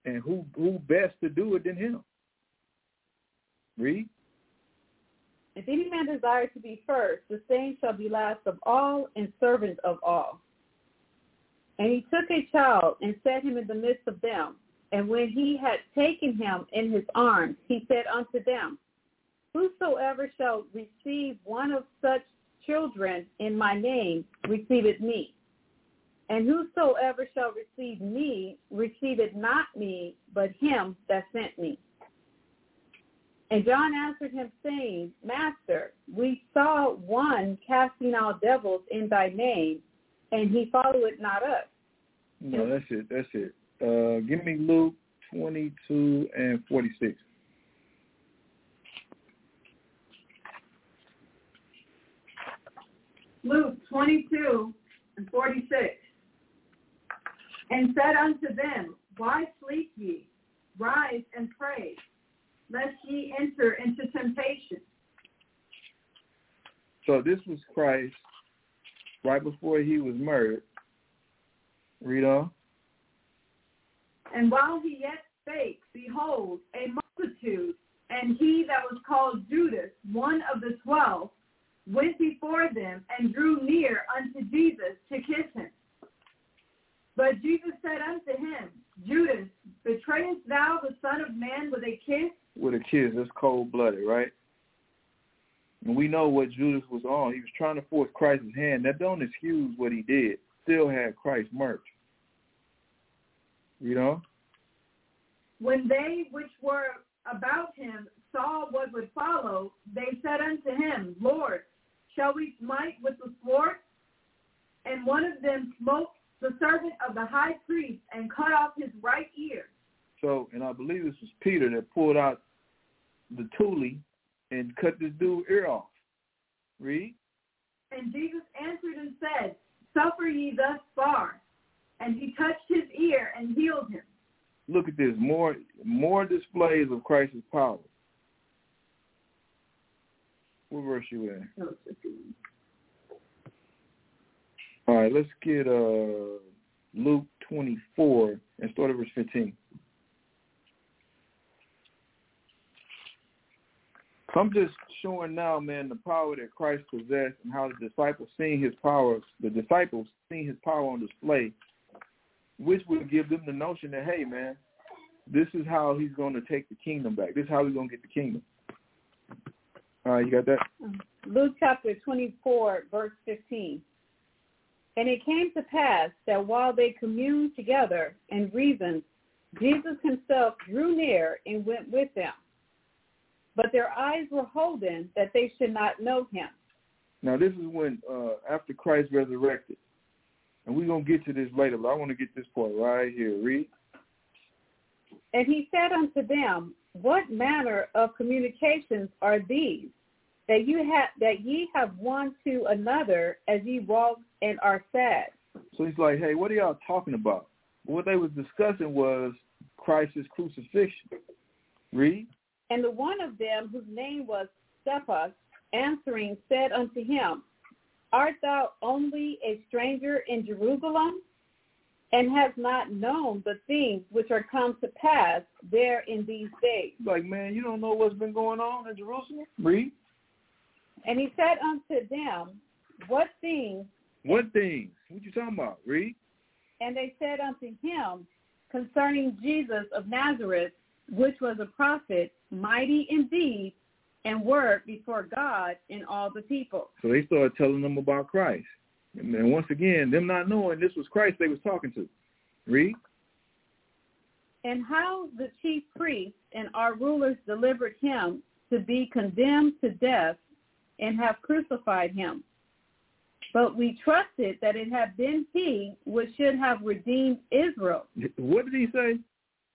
And who who best to do it than him? Read. If any man desire to be first, the same shall be last of all and servant of all. And he took a child and set him in the midst of them. And when he had taken him in his arms, he said unto them, Whosoever shall receive one of such children in my name receiveth me. And whosoever shall receive me receiveth not me, but him that sent me. And John answered him, saying, Master, we saw one casting out devils in thy name, and he followed not us. No, that's it. That's it. Uh, give me Luke 22 and 46. Luke 22 and 46. And said unto them, Why sleep ye? Rise and pray, lest ye enter into temptation. So this was Christ right before he was murdered. Read on. And while he yet spake, behold, a multitude, and he that was called Judas, one of the twelve, went before them and drew near unto Jesus to kiss him. But Jesus said unto him, Judas, betrayest thou the Son of Man with a kiss? With a kiss, that's cold-blooded, right? And we know what Judas was on. He was trying to force Christ's hand. That don't excuse what he did. Still had Christ murked. You know? When they which were about him saw what would follow, they said unto him, Lord, shall we smite with the sword? And one of them smote the servant of the high priest and cut off his right ear. So, and I believe this was Peter that pulled out the tule and cut this dude's ear off. Read. And Jesus answered and said, Suffer ye thus far. And he touched his ear and healed him. Look at this. More more displays of Christ's power. What verse you in? All right, let's get uh, Luke 24 and start at verse 15. I'm just showing now, man, the power that Christ possessed and how the disciples seeing his power, the disciples seeing his power on display, which would give them the notion that, hey, man, this is how he's going to take the kingdom back. This is how he's going to get the kingdom. All right, you got that? Luke chapter 24, verse 15. And it came to pass that while they communed together and reasoned, Jesus himself drew near and went with them. But their eyes were holden that they should not know him. Now this is when, uh, after Christ resurrected, and we're going to get to this later, but I want to get this part right here. Read. And he said unto them, What manner of communications are these that you have that ye have one to another as ye walk and are sad? So he's like, Hey, what are y'all talking about? What they was discussing was Christ's crucifixion. Read. And the one of them whose name was Cephas, answering, said unto him, Art thou only a stranger in Jerusalem, and hast not known the things which are come to pass there in these days? Like, man, you don't know what's been going on in Jerusalem? Read. And he said unto them, What things? What things? What you talking about? Read. And they said unto him, Concerning Jesus of Nazareth, which was a prophet, mighty in deed and word before God and all the people. So they started telling them about Christ. And once again, them not knowing this was Christ they was talking to. Read. And how the chief priests and our rulers delivered him to be condemned to death and have crucified him. But we trusted that it had been he which should have redeemed Israel. What did he say?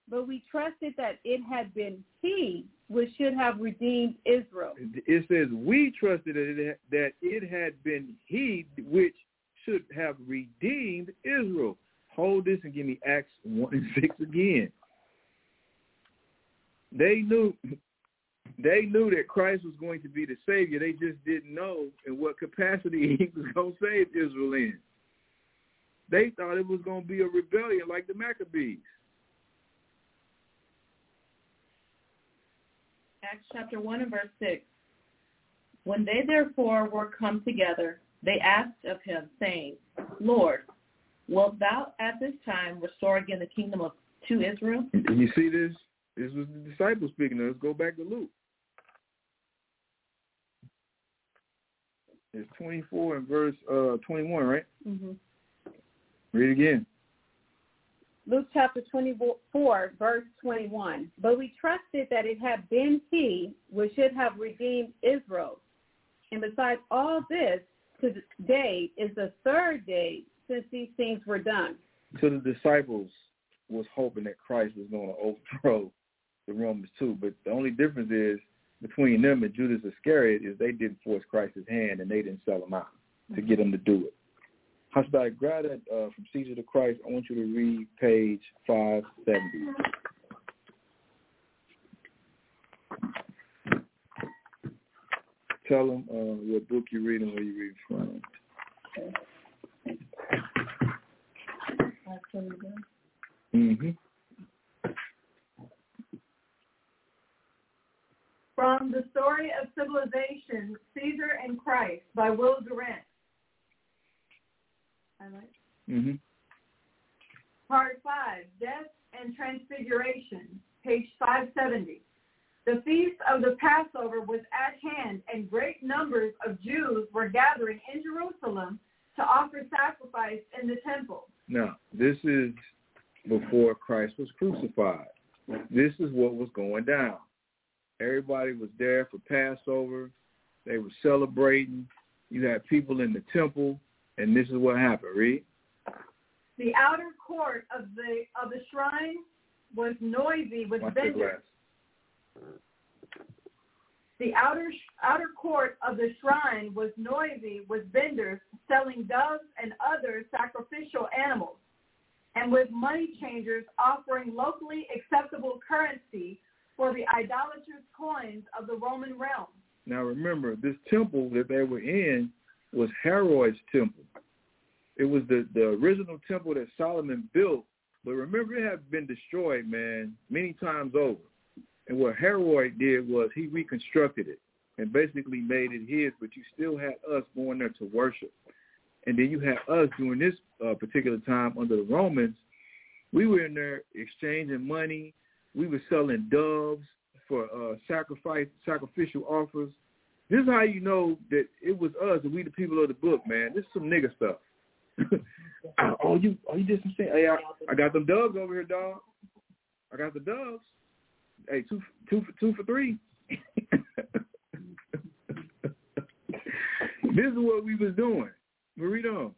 but we trusted that it had been he which should have redeemed Israel. It says we trusted that it, that it had been he which should have redeemed Israel. Hold this and give me Acts 1 and 6 again. They knew they knew that Christ was going to be the Savior. They just didn't know in what capacity he was going to save Israel in. They thought it was going to be a rebellion like the Maccabees. Acts chapter 1 and verse 6. When they therefore were come together, they asked of him, saying, Lord, wilt thou at this time restore again the kingdom of to Israel? And you see this? This was the disciples speaking. Let's go back to Luke. It's 24 and verse uh, 21, right? Mm-hmm. Read again. Luke chapter 24, verse 21. But we trusted that it had been he which should have redeemed Israel. And besides all this, today is the third day since these things were done. So the disciples was hoping that Christ was going to overthrow the Romans too. But the only difference is between them and Judas Iscariot is they didn't force Christ's hand and they didn't sell him out to get him to do it. Hashtag grab that uh, from Caesar to Christ. I want you to read page 570. Tell them uh, what book you're reading, where you read from. Mm-hmm. From The Story of Civilization, Caesar and Christ by Will Durant. I like. Mm-hmm. Part 5, Death and Transfiguration, page 570. The feast of the Passover was at hand, and great numbers of Jews were gathering in Jerusalem to offer sacrifice in the temple. Now, this is before Christ was crucified. This is what was going down. Everybody was there for Passover. They were celebrating. You had people in the temple, and this is what happened. Read. The outer court of the of the shrine was noisy with Watch vendors. glass. The outer outer court of the shrine was noisy with vendors selling doves and other sacrificial animals, and with money changers offering locally acceptable currency for the idolatrous coins of the Roman realm. Now remember, this temple that they were in was Herod's temple. It was the, the original temple that Solomon built, but remember it had been destroyed, man, many times over. And what Herod did was he reconstructed it and basically made it his, but you still had us going there to worship. And then you had us during this uh, particular time under the Romans. We were in there exchanging money. We were selling doves for uh, sacrifice, sacrificial offers. This is how you know that it was us and we the people of the book, man. This is some nigga stuff. oh, you, oh, you some shit. Hey, I, I got them doves over here, dog. I got the doves. Hey, two, two, for, two for three. this is what we was doing. On.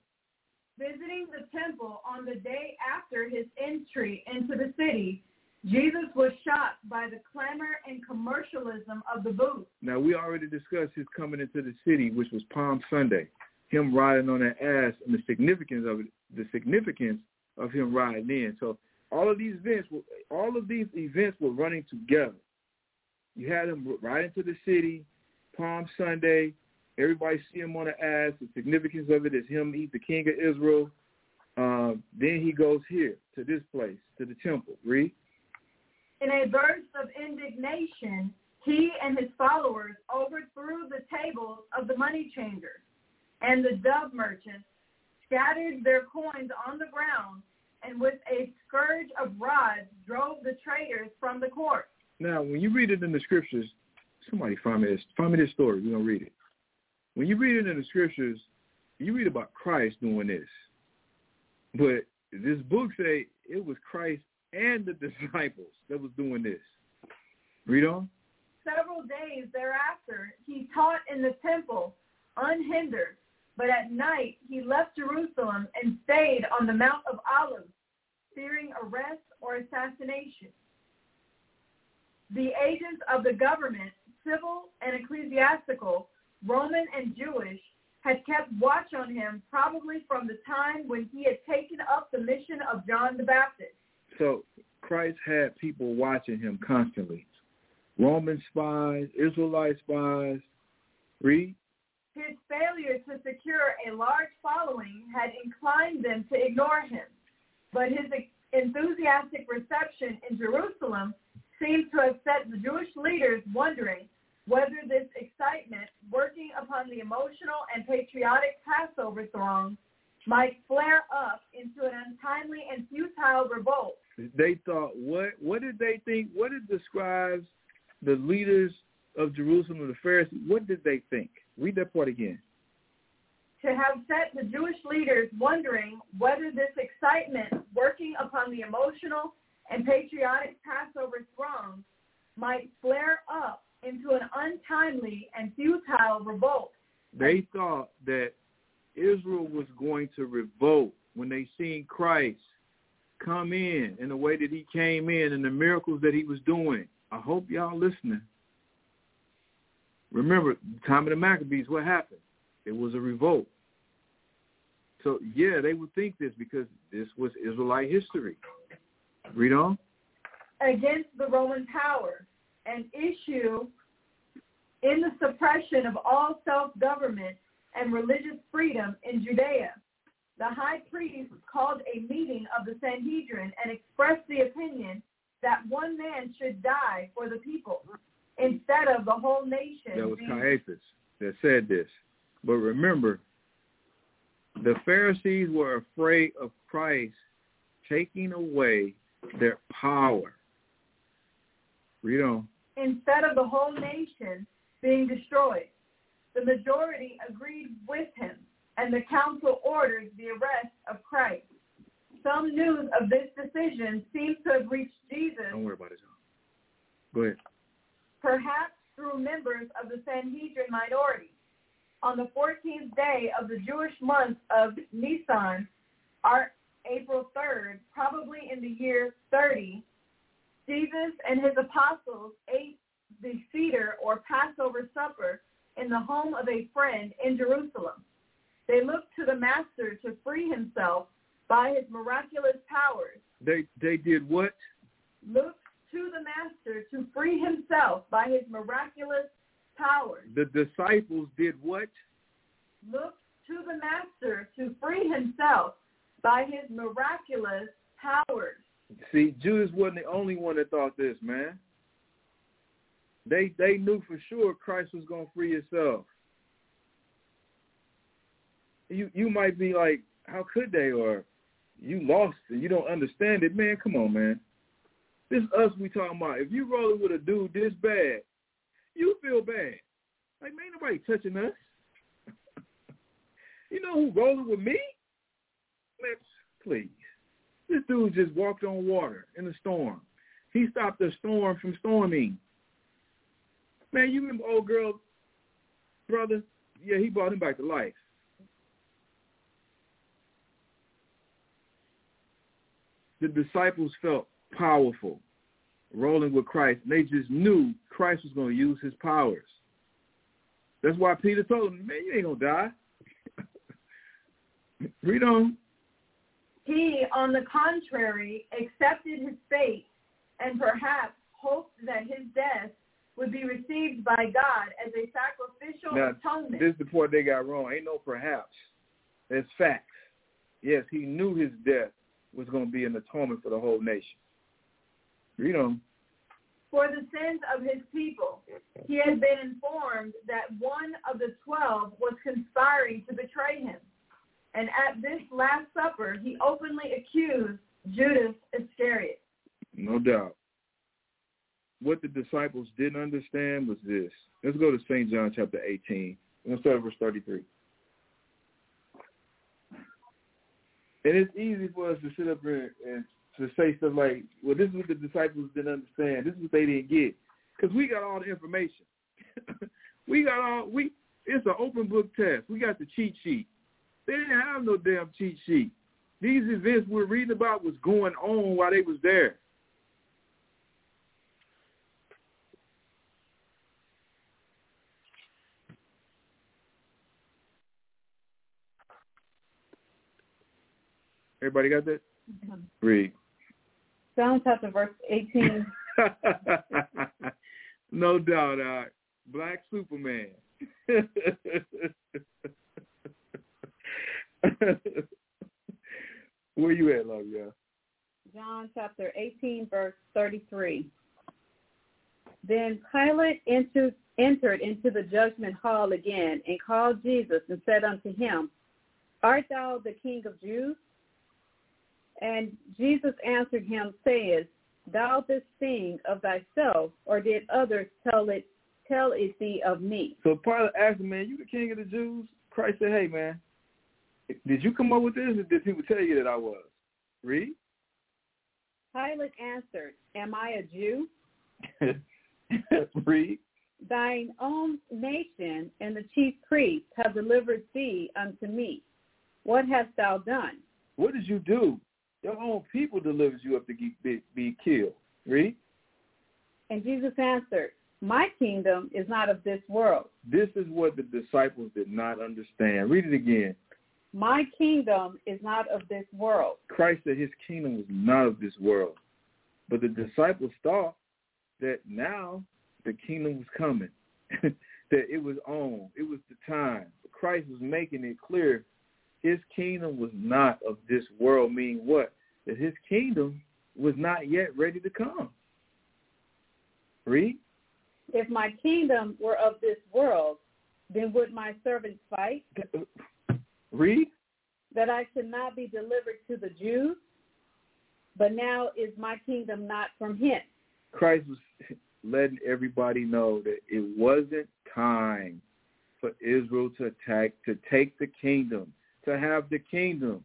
Visiting the temple on the day after his entry into the city, Jesus was shocked by the clamor and commercialism of the booth. Now we already discussed his coming into the city, which was Palm Sunday. Him riding on that ass and the significance of it, the significance of him riding in. So all of these events, were, all of these events were running together. You had him riding into the city, Palm Sunday. Everybody see him on the ass. The significance of it is him eat the king of Israel. Uh, then he goes here to this place, to the temple. Read. In a burst of indignation, he and his followers overthrew the tables of the money changers and the dove merchants, scattered their coins on the ground, and with a scourge of rods drove the traders from the court. Now, when you read it in the scriptures, somebody find me this, find me this story. We're gonna read it. When you read it in the scriptures, you read about Christ doing this, but this book say it was Christ and the disciples that was doing this. Read on. Several days thereafter, he taught in the temple unhindered, but at night he left Jerusalem and stayed on the Mount of Olives, fearing arrest or assassination. The agents of the government, civil and ecclesiastical, Roman and Jewish, had kept watch on him probably from the time when he had taken up the mission of John the Baptist. So Christ had people watching him constantly. Roman spies, Israelite spies. Read. His failure to secure a large following had inclined them to ignore him, but his enthusiastic reception in Jerusalem seems to have set the Jewish leaders wondering whether this excitement working upon the emotional and patriotic Passover throng might flare up into an untimely and futile revolt. They thought, what What did they think? What it describes the leaders of Jerusalem, the Pharisees, what did they think? Read that part again. To have set the Jewish leaders wondering whether this excitement working upon the emotional and patriotic Passover throng might flare up into an untimely and futile revolt. They thought that Israel was going to revolt when they seen Christ come in in the way that he came in and the miracles that he was doing. I hope y'all listening. Remember, the time of the Maccabees, what happened? It was a revolt. So, yeah, they would think this because this was Israelite history. Read on. Against the Roman power, an issue in the suppression of all self-government and religious freedom in Judea. The high priest called a meeting of the Sanhedrin and expressed the opinion that one man should die for the people instead of the whole nation. That was Caiaphas that said this. But remember, the Pharisees were afraid of Christ taking away their power. Read on. Instead of the whole nation being destroyed. The majority agreed with him, and the council orders the arrest of Christ. Some news of this decision seems to have reached Jesus. Don't worry about it, John. Go ahead. Perhaps through members of the Sanhedrin minority. On the 14th day of the Jewish month of Nisan, our April 3rd, probably in the year 30, Jesus and his apostles ate the Seder or Passover supper in the home of a friend in Jerusalem. They looked to the master to free himself by his miraculous powers. They they did what? Looked to the master to free himself by his miraculous powers. The disciples did what? Looked to the master to free himself by his miraculous powers. See, Judas wasn't the only one that thought this, man. They they knew for sure Christ was going to free himself. You you might be like, how could they? Or you lost and you don't understand it, man. Come on, man. This us we talking about. If you rolling with a dude this bad, you feel bad. Like, man, nobody touching us. you know who rolling with me? Man, please. This dude just walked on water in a storm. He stopped the storm from storming. Man, you remember old girl brother? Yeah, he brought him back to life. The disciples felt powerful, rolling with Christ. They just knew Christ was going to use his powers. That's why Peter told him, man, you ain't going to die. Read on. He, on the contrary, accepted his fate and perhaps hoped that his death would be received by God as a sacrificial now, atonement. This is the part they got wrong. Ain't no perhaps. It's facts. Yes, he knew his death was going to be an atonement for the whole nation. Read on. For the sins of his people, he had been informed that one of the twelve was conspiring to betray him. And at this Last Supper, he openly accused Judas Iscariot. No doubt what the disciples didn't understand was this. Let's go to St. John chapter 18. Let's start at verse 33. And it's easy for us to sit up here and to say stuff like, well, this is what the disciples didn't understand. This is what they didn't get. Because we got all the information. we got all, we. it's an open book test. We got the cheat sheet. They didn't have no damn cheat sheet. These events we're reading about was going on while they was there. Everybody got that? Mhm. Read. Psalm chapter verse 18. no doubt, uh, Black Superman. Where you at, love, yeah? John chapter 18, verse 33. Then Pilate entered, entered into the judgment hall again and called Jesus and said unto him, Art thou the king of Jews? And Jesus answered him, saying, Thou this thing of thyself, or did others tell it tell it thee of me? So Pilate asked him, man, you the king of the Jews? Christ said, hey, man, did you come up with this or did people tell you that I was? Read. Pilate answered, Am I a Jew? Read. Thine own nation and the chief priests have delivered thee unto me. What hast thou done? What did you do? Your own people delivers you up to be, be, killed. Read. And Jesus answered, My kingdom is not of this world. This is what the disciples did not understand. Read it again. My kingdom is not of this world. Christ said his kingdom was not of this world. But the disciples thought that now the kingdom was coming, that it was on, it was the time. Christ was making it clear his kingdom was not of this world, meaning what? That his kingdom was not yet ready to come. Read. If my kingdom were of this world, then would my servants fight Read. that I should not be delivered to the Jews? But now is my kingdom not from hence. Christ was letting everybody know that it wasn't time for Israel to attack, to take the kingdom, to have the kingdom.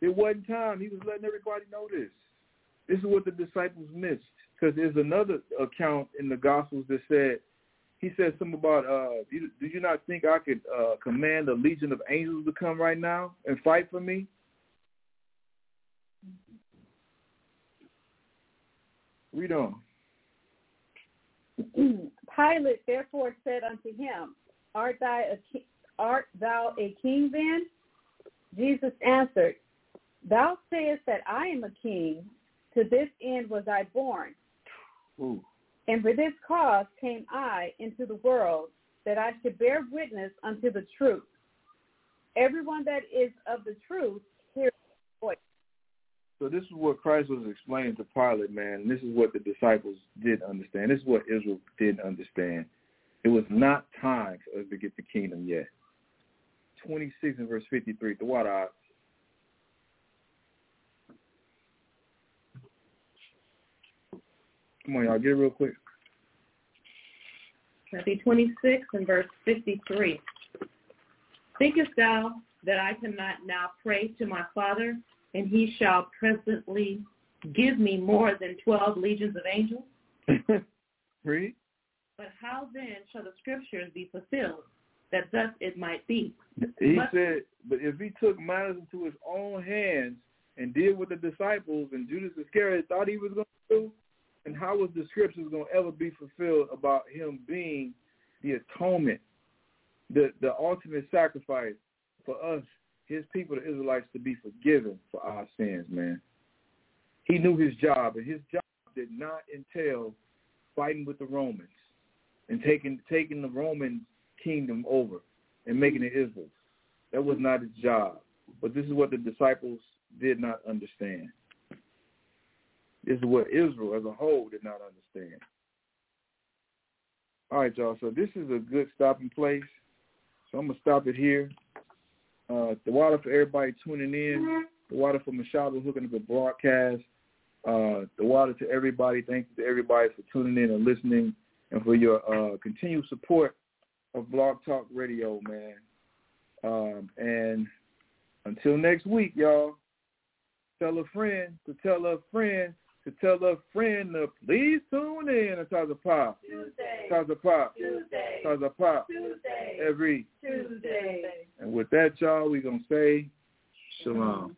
It wasn't time. He was letting everybody know this. This is what the disciples missed. Because there's another account in the Gospels that said, he said something about, uh, do you not think I could uh, command a legion of angels to come right now and fight for me? Read on. Pilate therefore said unto him, Art a art thou a king then? Jesus answered, Thou sayest that I am a king. To this end was I born, Ooh. and for this cause came I into the world, that I should bear witness unto the truth. Everyone that is of the truth hears my voice. So this is what Christ was explaining to Pilate, man. And this is what the disciples didn't understand. This is what Israel didn't understand. It was not time for us to get the kingdom yet. 26 and verse 53. The water out. Come on, y'all. Get it real quick. Matthew 26 and verse 53. Thinkest thou that I cannot now pray to my Father, and he shall presently give me more than twelve legions of angels? Read. But how then shall the scriptures be fulfilled, that thus it might be? He But- said, but if he took matters into his own hands and did what the disciples and Judas Iscariot thought he was going to do, and how was the scriptures going to ever be fulfilled about him being the atonement, the the ultimate sacrifice for us, his people, the Israelites, to be forgiven for our sins, man. He knew his job, and his job did not entail fighting with the Romans and taking taking the Roman kingdom over and making it Israel. That was not his job. But this is what the disciples did not understand. This is what Israel as a whole did not understand. All right, y'all. So this is a good stopping place. So I'm gonna stop it here. Uh, the water for everybody tuning in. The water for Mashaba hooking up the broadcast. Uh, the water to everybody. Thank you to everybody for tuning in and listening, and for your uh, continued support of Blog Talk Radio, man. Um, and until next week, y'all, tell a friend to tell a friend to tell a friend to please tune in to Taza Pop. Tuesday, Taza Pop. Tuesday, Taza Pop. Tuesday, Every. Tuesday. And with that, y'all, we going to say shalom.